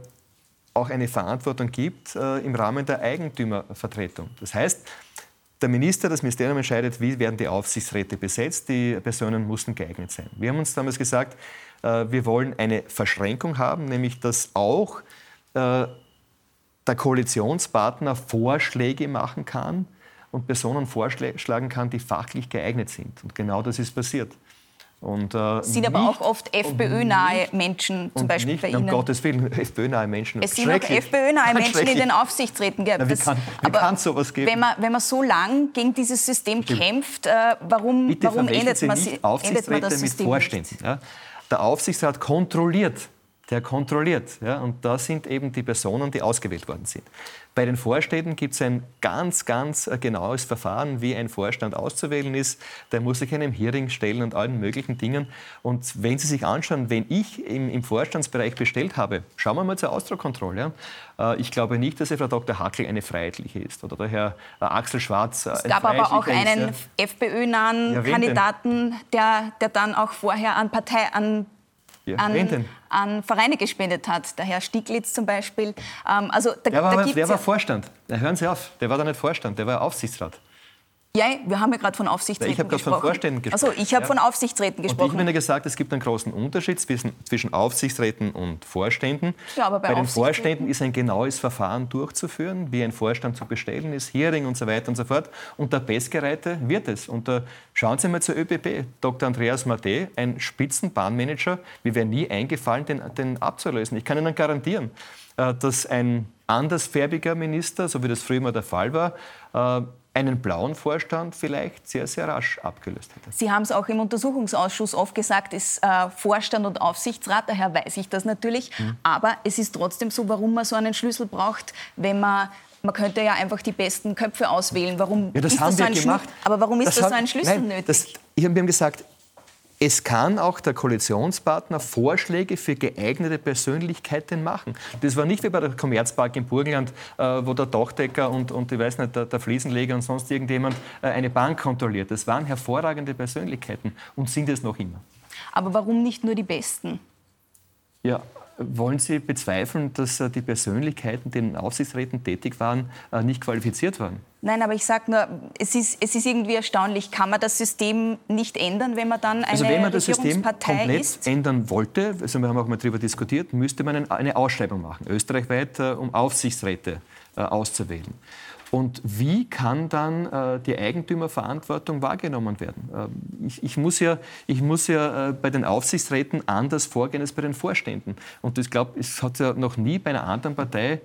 auch eine Verantwortung gibt äh, im Rahmen der Eigentümervertretung. Das heißt, der Minister, das Ministerium entscheidet, wie werden die Aufsichtsräte besetzt. Die Personen mussten geeignet sein. Wir haben uns damals gesagt, äh, wir wollen eine Verschränkung haben, nämlich dass auch der Koalitionspartner Vorschläge machen kann und Personen vorschlagen kann, die fachlich geeignet sind. Und genau das ist passiert. Und, äh, sind aber auch oft FPÖ-nahe Menschen, zum Beispiel nicht, bei Ihnen. Um Gottes Willen, FPÖ-nahe Menschen. Es sind auch FPÖ-nahe Menschen in den Aufsichtsräten. Na, wie kann, wie kann sowas geben? Wenn man, wenn man so lang gegen dieses System Stimmt. kämpft, äh, warum, Bitte warum endet man, endet man das System mit Vorständen. Ja? Der Aufsichtsrat kontrolliert der kontrolliert. Ja? Und da sind eben die Personen, die ausgewählt worden sind. Bei den Vorstädten gibt es ein ganz, ganz äh, genaues Verfahren, wie ein Vorstand auszuwählen ist. Der muss sich einem Hearing stellen und allen möglichen Dingen. Und wenn Sie sich anschauen, wenn ich im, im Vorstandsbereich bestellt habe, schauen wir mal zur Ausdruckkontrolle. Ja? Äh, ich glaube nicht, dass Frau Dr. Hackel eine Freiheitliche ist oder der Herr äh, Axel Schwarz. Es gab aber auch einen ja. FPÖ-nahen ja, Kandidaten, der, der dann auch vorher an Partei, an ja, an, an, Vereine gespendet hat. Der Herr Stieglitz zum Beispiel. Ähm, also da, der war, da der war Vorstand. Ja, hören Sie auf, der war da nicht Vorstand, der war Aufsichtsrat. Ja, wir haben ja gerade von Aufsichtsräten ich gesprochen. Ich habe gerade von Vorständen gesprochen. Also ich habe ja. von Aufsichtsräten gesprochen. Und ich habe ja gesagt, es gibt einen großen Unterschied zwischen, zwischen Aufsichtsräten und Vorständen. Ja, aber bei, bei den Vorständen ist ein genaues Verfahren durchzuführen, wie ein Vorstand zu bestellen ist, Hearing und so weiter und so fort. Und der Bestgereite wird es. Und uh, schauen Sie mal zur ÖBB. Dr. Andreas Mate, ein Spitzenbahnmanager, mir wäre nie eingefallen, den, den abzulösen. Ich kann Ihnen garantieren, uh, dass ein andersfärbiger Minister, so wie das früher mal der Fall war, uh, einen blauen Vorstand vielleicht sehr, sehr rasch abgelöst hätte. Sie haben es auch im Untersuchungsausschuss oft gesagt, ist äh, Vorstand und Aufsichtsrat, daher weiß ich das natürlich. Mhm. Aber es ist trotzdem so, warum man so einen Schlüssel braucht, wenn man man könnte ja einfach die besten Köpfe auswählen. Warum ja, das ist haben das wir so gemacht. Aber warum ist das, das hat, so ein Schlüssel nein, nötig? Das, ich habe gesagt, es kann auch der Koalitionspartner Vorschläge für geeignete Persönlichkeiten machen. Das war nicht wie bei der Commerzbank in Burgenland, äh, wo der Dachdecker und, und ich weiß nicht, der, der Fliesenleger und sonst irgendjemand äh, eine Bank kontrolliert. Das waren hervorragende Persönlichkeiten und sind es noch immer. Aber warum nicht nur die Besten? Ja, wollen Sie bezweifeln, dass äh, die Persönlichkeiten, die in Aufsichtsräten tätig waren, äh, nicht qualifiziert waren? Nein, aber ich sage nur, es ist, es ist irgendwie erstaunlich. Kann man das System nicht ändern, wenn man dann eine also wenn man das System komplett ist? ändern wollte, also wir haben auch mal darüber diskutiert, müsste man eine Ausschreibung machen, österreichweit, äh, um Aufsichtsräte auszuwählen. Und wie kann dann äh, die Eigentümerverantwortung wahrgenommen werden? Äh, ich, ich, muss ja, ich muss ja äh, bei den Aufsichtsräten anders vorgehen als bei den Vorständen. Und ich glaube, es hat ja noch nie bei einer anderen Partei äh,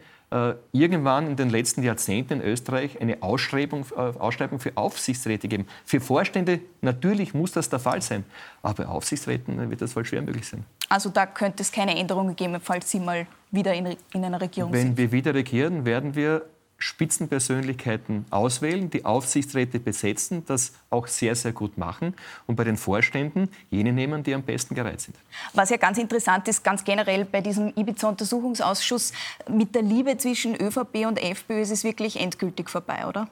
irgendwann in den letzten Jahrzehnten in Österreich eine Ausschreibung, äh, Ausschreibung für Aufsichtsräte gegeben. Für Vorstände natürlich muss das der Fall sein, aber bei Aufsichtsräten wird das wohl schwer möglich sein. Also da könnte es keine Änderungen geben, falls Sie mal wieder in, in einer Regierung Wenn sind. Wenn wir wieder regieren, werden wir Spitzenpersönlichkeiten auswählen, die Aufsichtsräte besetzen, das auch sehr, sehr gut machen und bei den Vorständen jene nehmen, die am besten gereiht sind. Was ja ganz interessant ist, ganz generell bei diesem Ibiza-Untersuchungsausschuss, mit der Liebe zwischen ÖVP und FPÖ ist es wirklich endgültig vorbei, oder?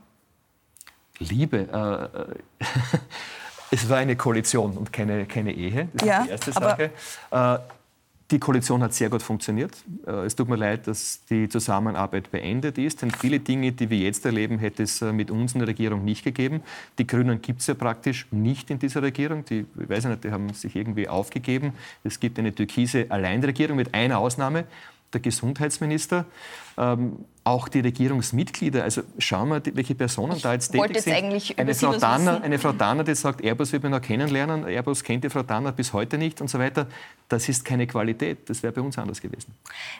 Liebe? Äh, es war eine Koalition und keine, keine Ehe, das ja, ist die erste Sache. Äh, die Koalition hat sehr gut funktioniert. Äh, es tut mir leid, dass die Zusammenarbeit beendet ist, denn viele Dinge, die wir jetzt erleben, hätte es äh, mit uns in der Regierung nicht gegeben. Die Grünen gibt es ja praktisch nicht in dieser Regierung. Die, ich weiß nicht, die haben sich irgendwie aufgegeben. Es gibt eine türkise Alleinregierung mit einer Ausnahme der Gesundheitsminister, ähm, auch die Regierungsmitglieder. Also schauen wir, welche Personen ich da jetzt tätig jetzt sind. Eigentlich eine, Frau Danner, eine Frau Danner, die sagt, Airbus wird man noch kennenlernen, Airbus kennt die Frau Danner bis heute nicht und so weiter. Das ist keine Qualität. Das wäre bei uns anders gewesen.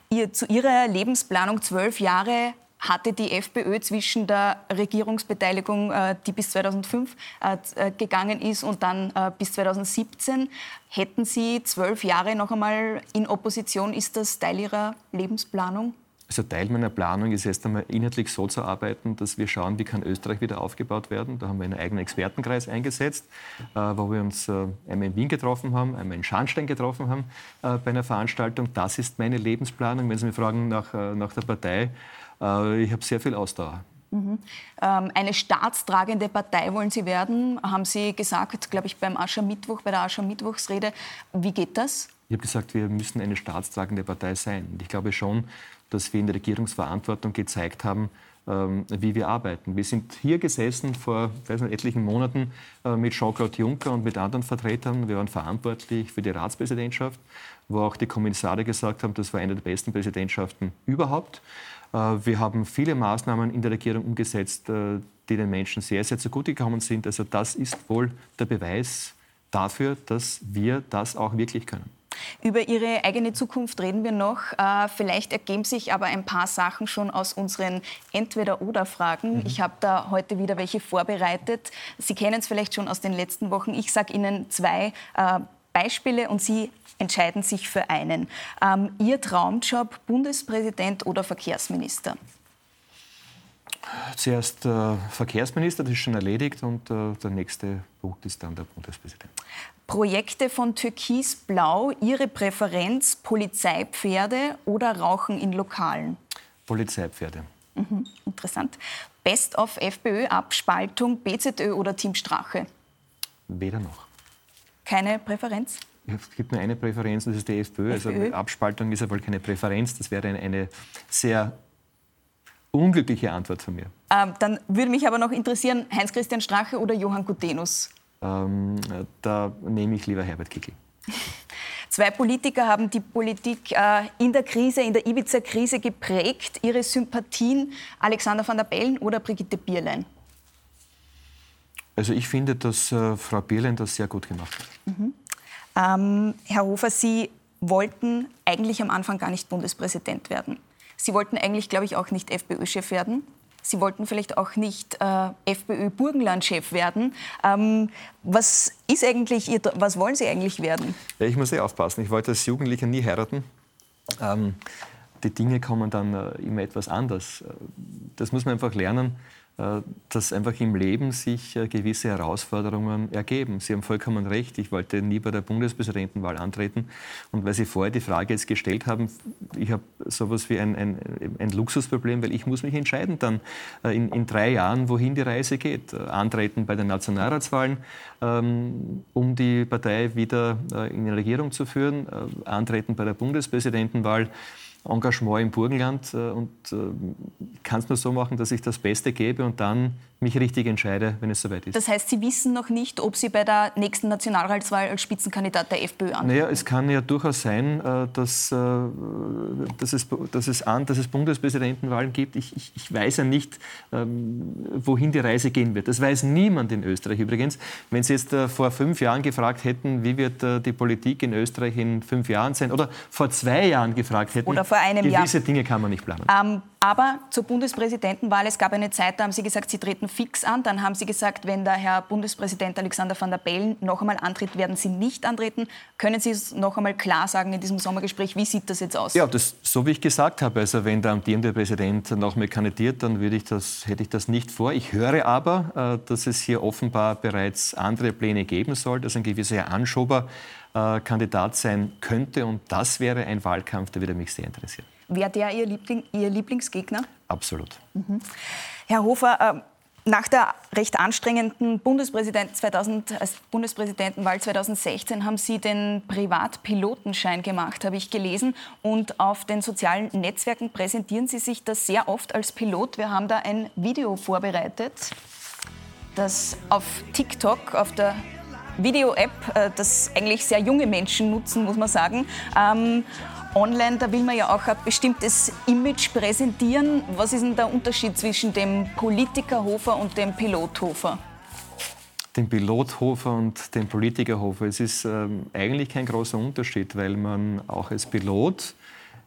Ihr, zu Ihrer Lebensplanung zwölf Jahre hatte die FPÖ zwischen der Regierungsbeteiligung, äh, die bis 2005 äh, äh, gegangen ist, und dann bis 2017. Hätten Sie zwölf Jahre noch einmal in Opposition? Ist das Teil Ihrer Lebensplanung? Also Teil meiner Planung ist erst einmal inhaltlich so zu arbeiten, dass wir schauen, wie kann Österreich wieder aufgebaut werden. Da haben wir einen eigenen Expertenkreis eingesetzt, wo wir uns einmal in Wien getroffen haben, einmal in Scharnstein getroffen haben bei einer Veranstaltung. Das ist meine Lebensplanung. Wenn Sie mich fragen nach, nach der Partei, äh, ich habe sehr viel Ausdauer. Mhm. Ähm, eine staatstragende Partei wollen Sie werden, haben Sie gesagt, glaube ich, beim Aschermittwoch, bei der Aschermittwochsrede. Wie geht das? Ich habe gesagt, wir müssen eine staatstragende Partei sein. Und ich glaube schon, dass wir in der Regierungsverantwortung gezeigt haben, ähm, wie wir arbeiten. Wir sind hier gesessen vor nicht, etlichen Monaten äh, mit Jean-Claude Juncker und mit anderen Vertretern. Wir waren verantwortlich für die Ratspräsidentschaft, wo auch die Kommissare gesagt haben, das war eine der besten Präsidentschaften überhaupt. Äh, wir haben viele Maßnahmen in der Regierung umgesetzt, äh, die den Menschen sehr, sehr zugute gekommen sind. Also das ist wohl der Beweis dafür, dass wir das auch wirklich können. Über Ihre eigene Zukunft reden wir noch. Äh, vielleicht ergeben sich aber ein paar Sachen schon aus unseren Entweder-Oder-Fragen. Mhm. Ich habe da heute wieder welche vorbereitet. Sie kennen es vielleicht schon aus den letzten Wochen. Ich sage Ihnen zwei Beispiele und Sie entscheiden sich für einen. Ähm, Ihr Traumjob, Bundespräsident oder Verkehrsminister? Zuerst äh, Verkehrsminister, das ist schon erledigt, und äh, der nächste Punkt ist dann der Bundespräsident. Projekte von Türkisblau, Ihre Präferenz, Polizeipferde oder Rauchen in Lokalen? Polizeipferde. Mhm, interessant. Best of FPÖ, Abspaltung, BZÖ oder Team Strache? Weder noch. Keine Präferenz? Es gibt nur eine Präferenz, das ist die FPÖ. FPÖ. Also Abspaltung ist ja wohl keine Präferenz. Das wäre eine, eine sehr unglückliche Antwort von mir. Ähm, dann würde mich aber noch interessieren, Heinz-Christian Strache oder Johann Gutenus? Ähm, da nehme ich lieber Herbert Kickl. Zwei Politiker haben die Politik äh, in der Krise, in der Ibiza-Krise geprägt. Ihre Sympathien Alexander van der Bellen oder Brigitte Bierlein? Also ich finde, dass äh, Frau Bierlein das sehr gut gemacht hat. Mhm. Ähm, Herr Hofer, Sie wollten eigentlich am Anfang gar nicht Bundespräsident werden. Sie wollten eigentlich, glaube ich, auch nicht FPÖ-Chef werden. Sie wollten vielleicht auch nicht äh, FPÖ-Burgenland-Chef werden. Ähm, was ist eigentlich Ihr, was wollen Sie eigentlich werden? Ja, ich muss eh aufpassen. Ich wollte als Jugendlicher nie heiraten. Ähm, die Dinge kommen dann äh, immer etwas anders. Äh, das muss man einfach lernen. Äh, dass einfach im Leben sich äh, gewisse Herausforderungen ergeben. Sie haben vollkommen recht, ich wollte nie bei der Bundespräsidentenwahl antreten. Und weil Sie vorher die Frage jetzt gestellt haben, ich habe sowas wie ein, ein, ein, Luxusproblem, weil ich muss mich entscheiden dann äh, in, in drei Jahren, wohin die Reise geht. Antreten bei den Nationalratswahlen, ähm, um die Partei wieder in die Regierung zu führen, antreten bei der Bundespräsidentenwahl. Engagement im Burgenland äh, und äh, kann es nur so machen, dass ich das Beste gebe und dann mich richtig entscheide, wenn es soweit ist. Das heißt, Sie wissen noch nicht, ob Sie bei der nächsten Nationalratswahl als Spitzenkandidat der FPÖ antreten? Naja, es kann ja durchaus sein, äh, dass, äh, dass, es, dass, es, an, dass es Bundespräsidentenwahlen gibt. Ich, ich, ich weiß ja nicht, ähm, wohin die Reise gehen wird. Das weiß niemand in Österreich übrigens. Wenn Sie jetzt äh, vor fünf Jahren gefragt hätten, wie wird die Politik in Österreich in fünf Jahren sein, oder vor zwei Jahren gefragt hätten, oder vor einem gewisse Jahr. Dinge kann man nicht planen. Ähm, aber zur Bundespräsidentenwahl, es gab eine Zeit, da haben Sie gesagt, Sie treten fix an. Dann haben Sie gesagt, wenn der Herr Bundespräsident Alexander van der Bellen noch einmal antritt, werden Sie nicht antreten. Können Sie es noch einmal klar sagen in diesem Sommergespräch, wie sieht das jetzt aus? Ja, das, so wie ich gesagt habe, also wenn der amtierende Präsident noch mal kandidiert, dann würde ich das, hätte ich das nicht vor. Ich höre aber, äh, dass es hier offenbar bereits andere Pläne geben soll, dass ein gewisser Herr Anschober äh, Kandidat sein könnte. Und das wäre ein Wahlkampf, der würde mich sehr interessieren. Wäre der Ihr, Liebling, Ihr Lieblingsgegner? Absolut. Mhm. Herr Hofer, äh, nach der recht anstrengenden Bundespräsident 2000, äh, Bundespräsidentenwahl 2016 haben Sie den Privatpilotenschein gemacht, habe ich gelesen. Und auf den sozialen Netzwerken präsentieren Sie sich das sehr oft als Pilot. Wir haben da ein Video vorbereitet, das auf TikTok, auf der Video-App, äh, das eigentlich sehr junge Menschen nutzen, muss man sagen. Online, da will man ja auch ein bestimmtes Image präsentieren. Was ist denn der Unterschied zwischen dem Politikerhofer und dem Pilothofer? Dem Pilothofer und dem Politikerhofer. Es ist ähm, eigentlich kein großer Unterschied, weil man auch als Pilot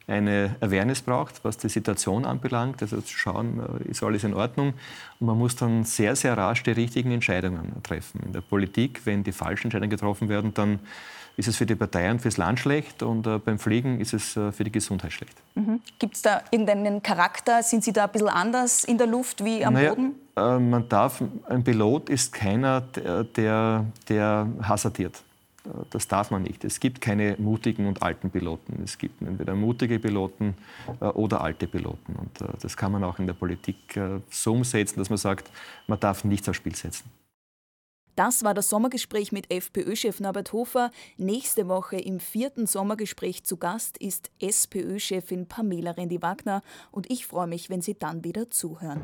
eine Awareness braucht, was die Situation anbelangt. Also zu schauen, äh, ist alles in Ordnung. Und man muss dann sehr, sehr rasch die richtigen Entscheidungen treffen. In der Politik, wenn die falschen Entscheidungen getroffen werden, dann ist es für die Partei und fürs Land schlecht und äh, beim Fliegen ist es äh, für die Gesundheit schlecht. Mhm. Gibt es da irgendeinen Charakter? Sind Sie da ein bisschen anders in der Luft wie am naja, Boden? Äh, man darf, ein Pilot ist keiner, der, der, hasardiert. Äh, das darf man nicht. Es gibt keine mutigen und alten Piloten. Es gibt entweder mutige Piloten äh, oder alte Piloten. Und äh, das kann man auch in der Politik so umsetzen, dass man sagt, man darf nichts aufs Spiel setzen. Das war das Sommergespräch mit FPÖ-Chef Norbert Hofer. Nächste Woche im vierten Sommergespräch zu Gast ist SPÖ-Chefin Pamela Rendi-Wagner und ich freue mich, wenn Sie dann wieder zuhören.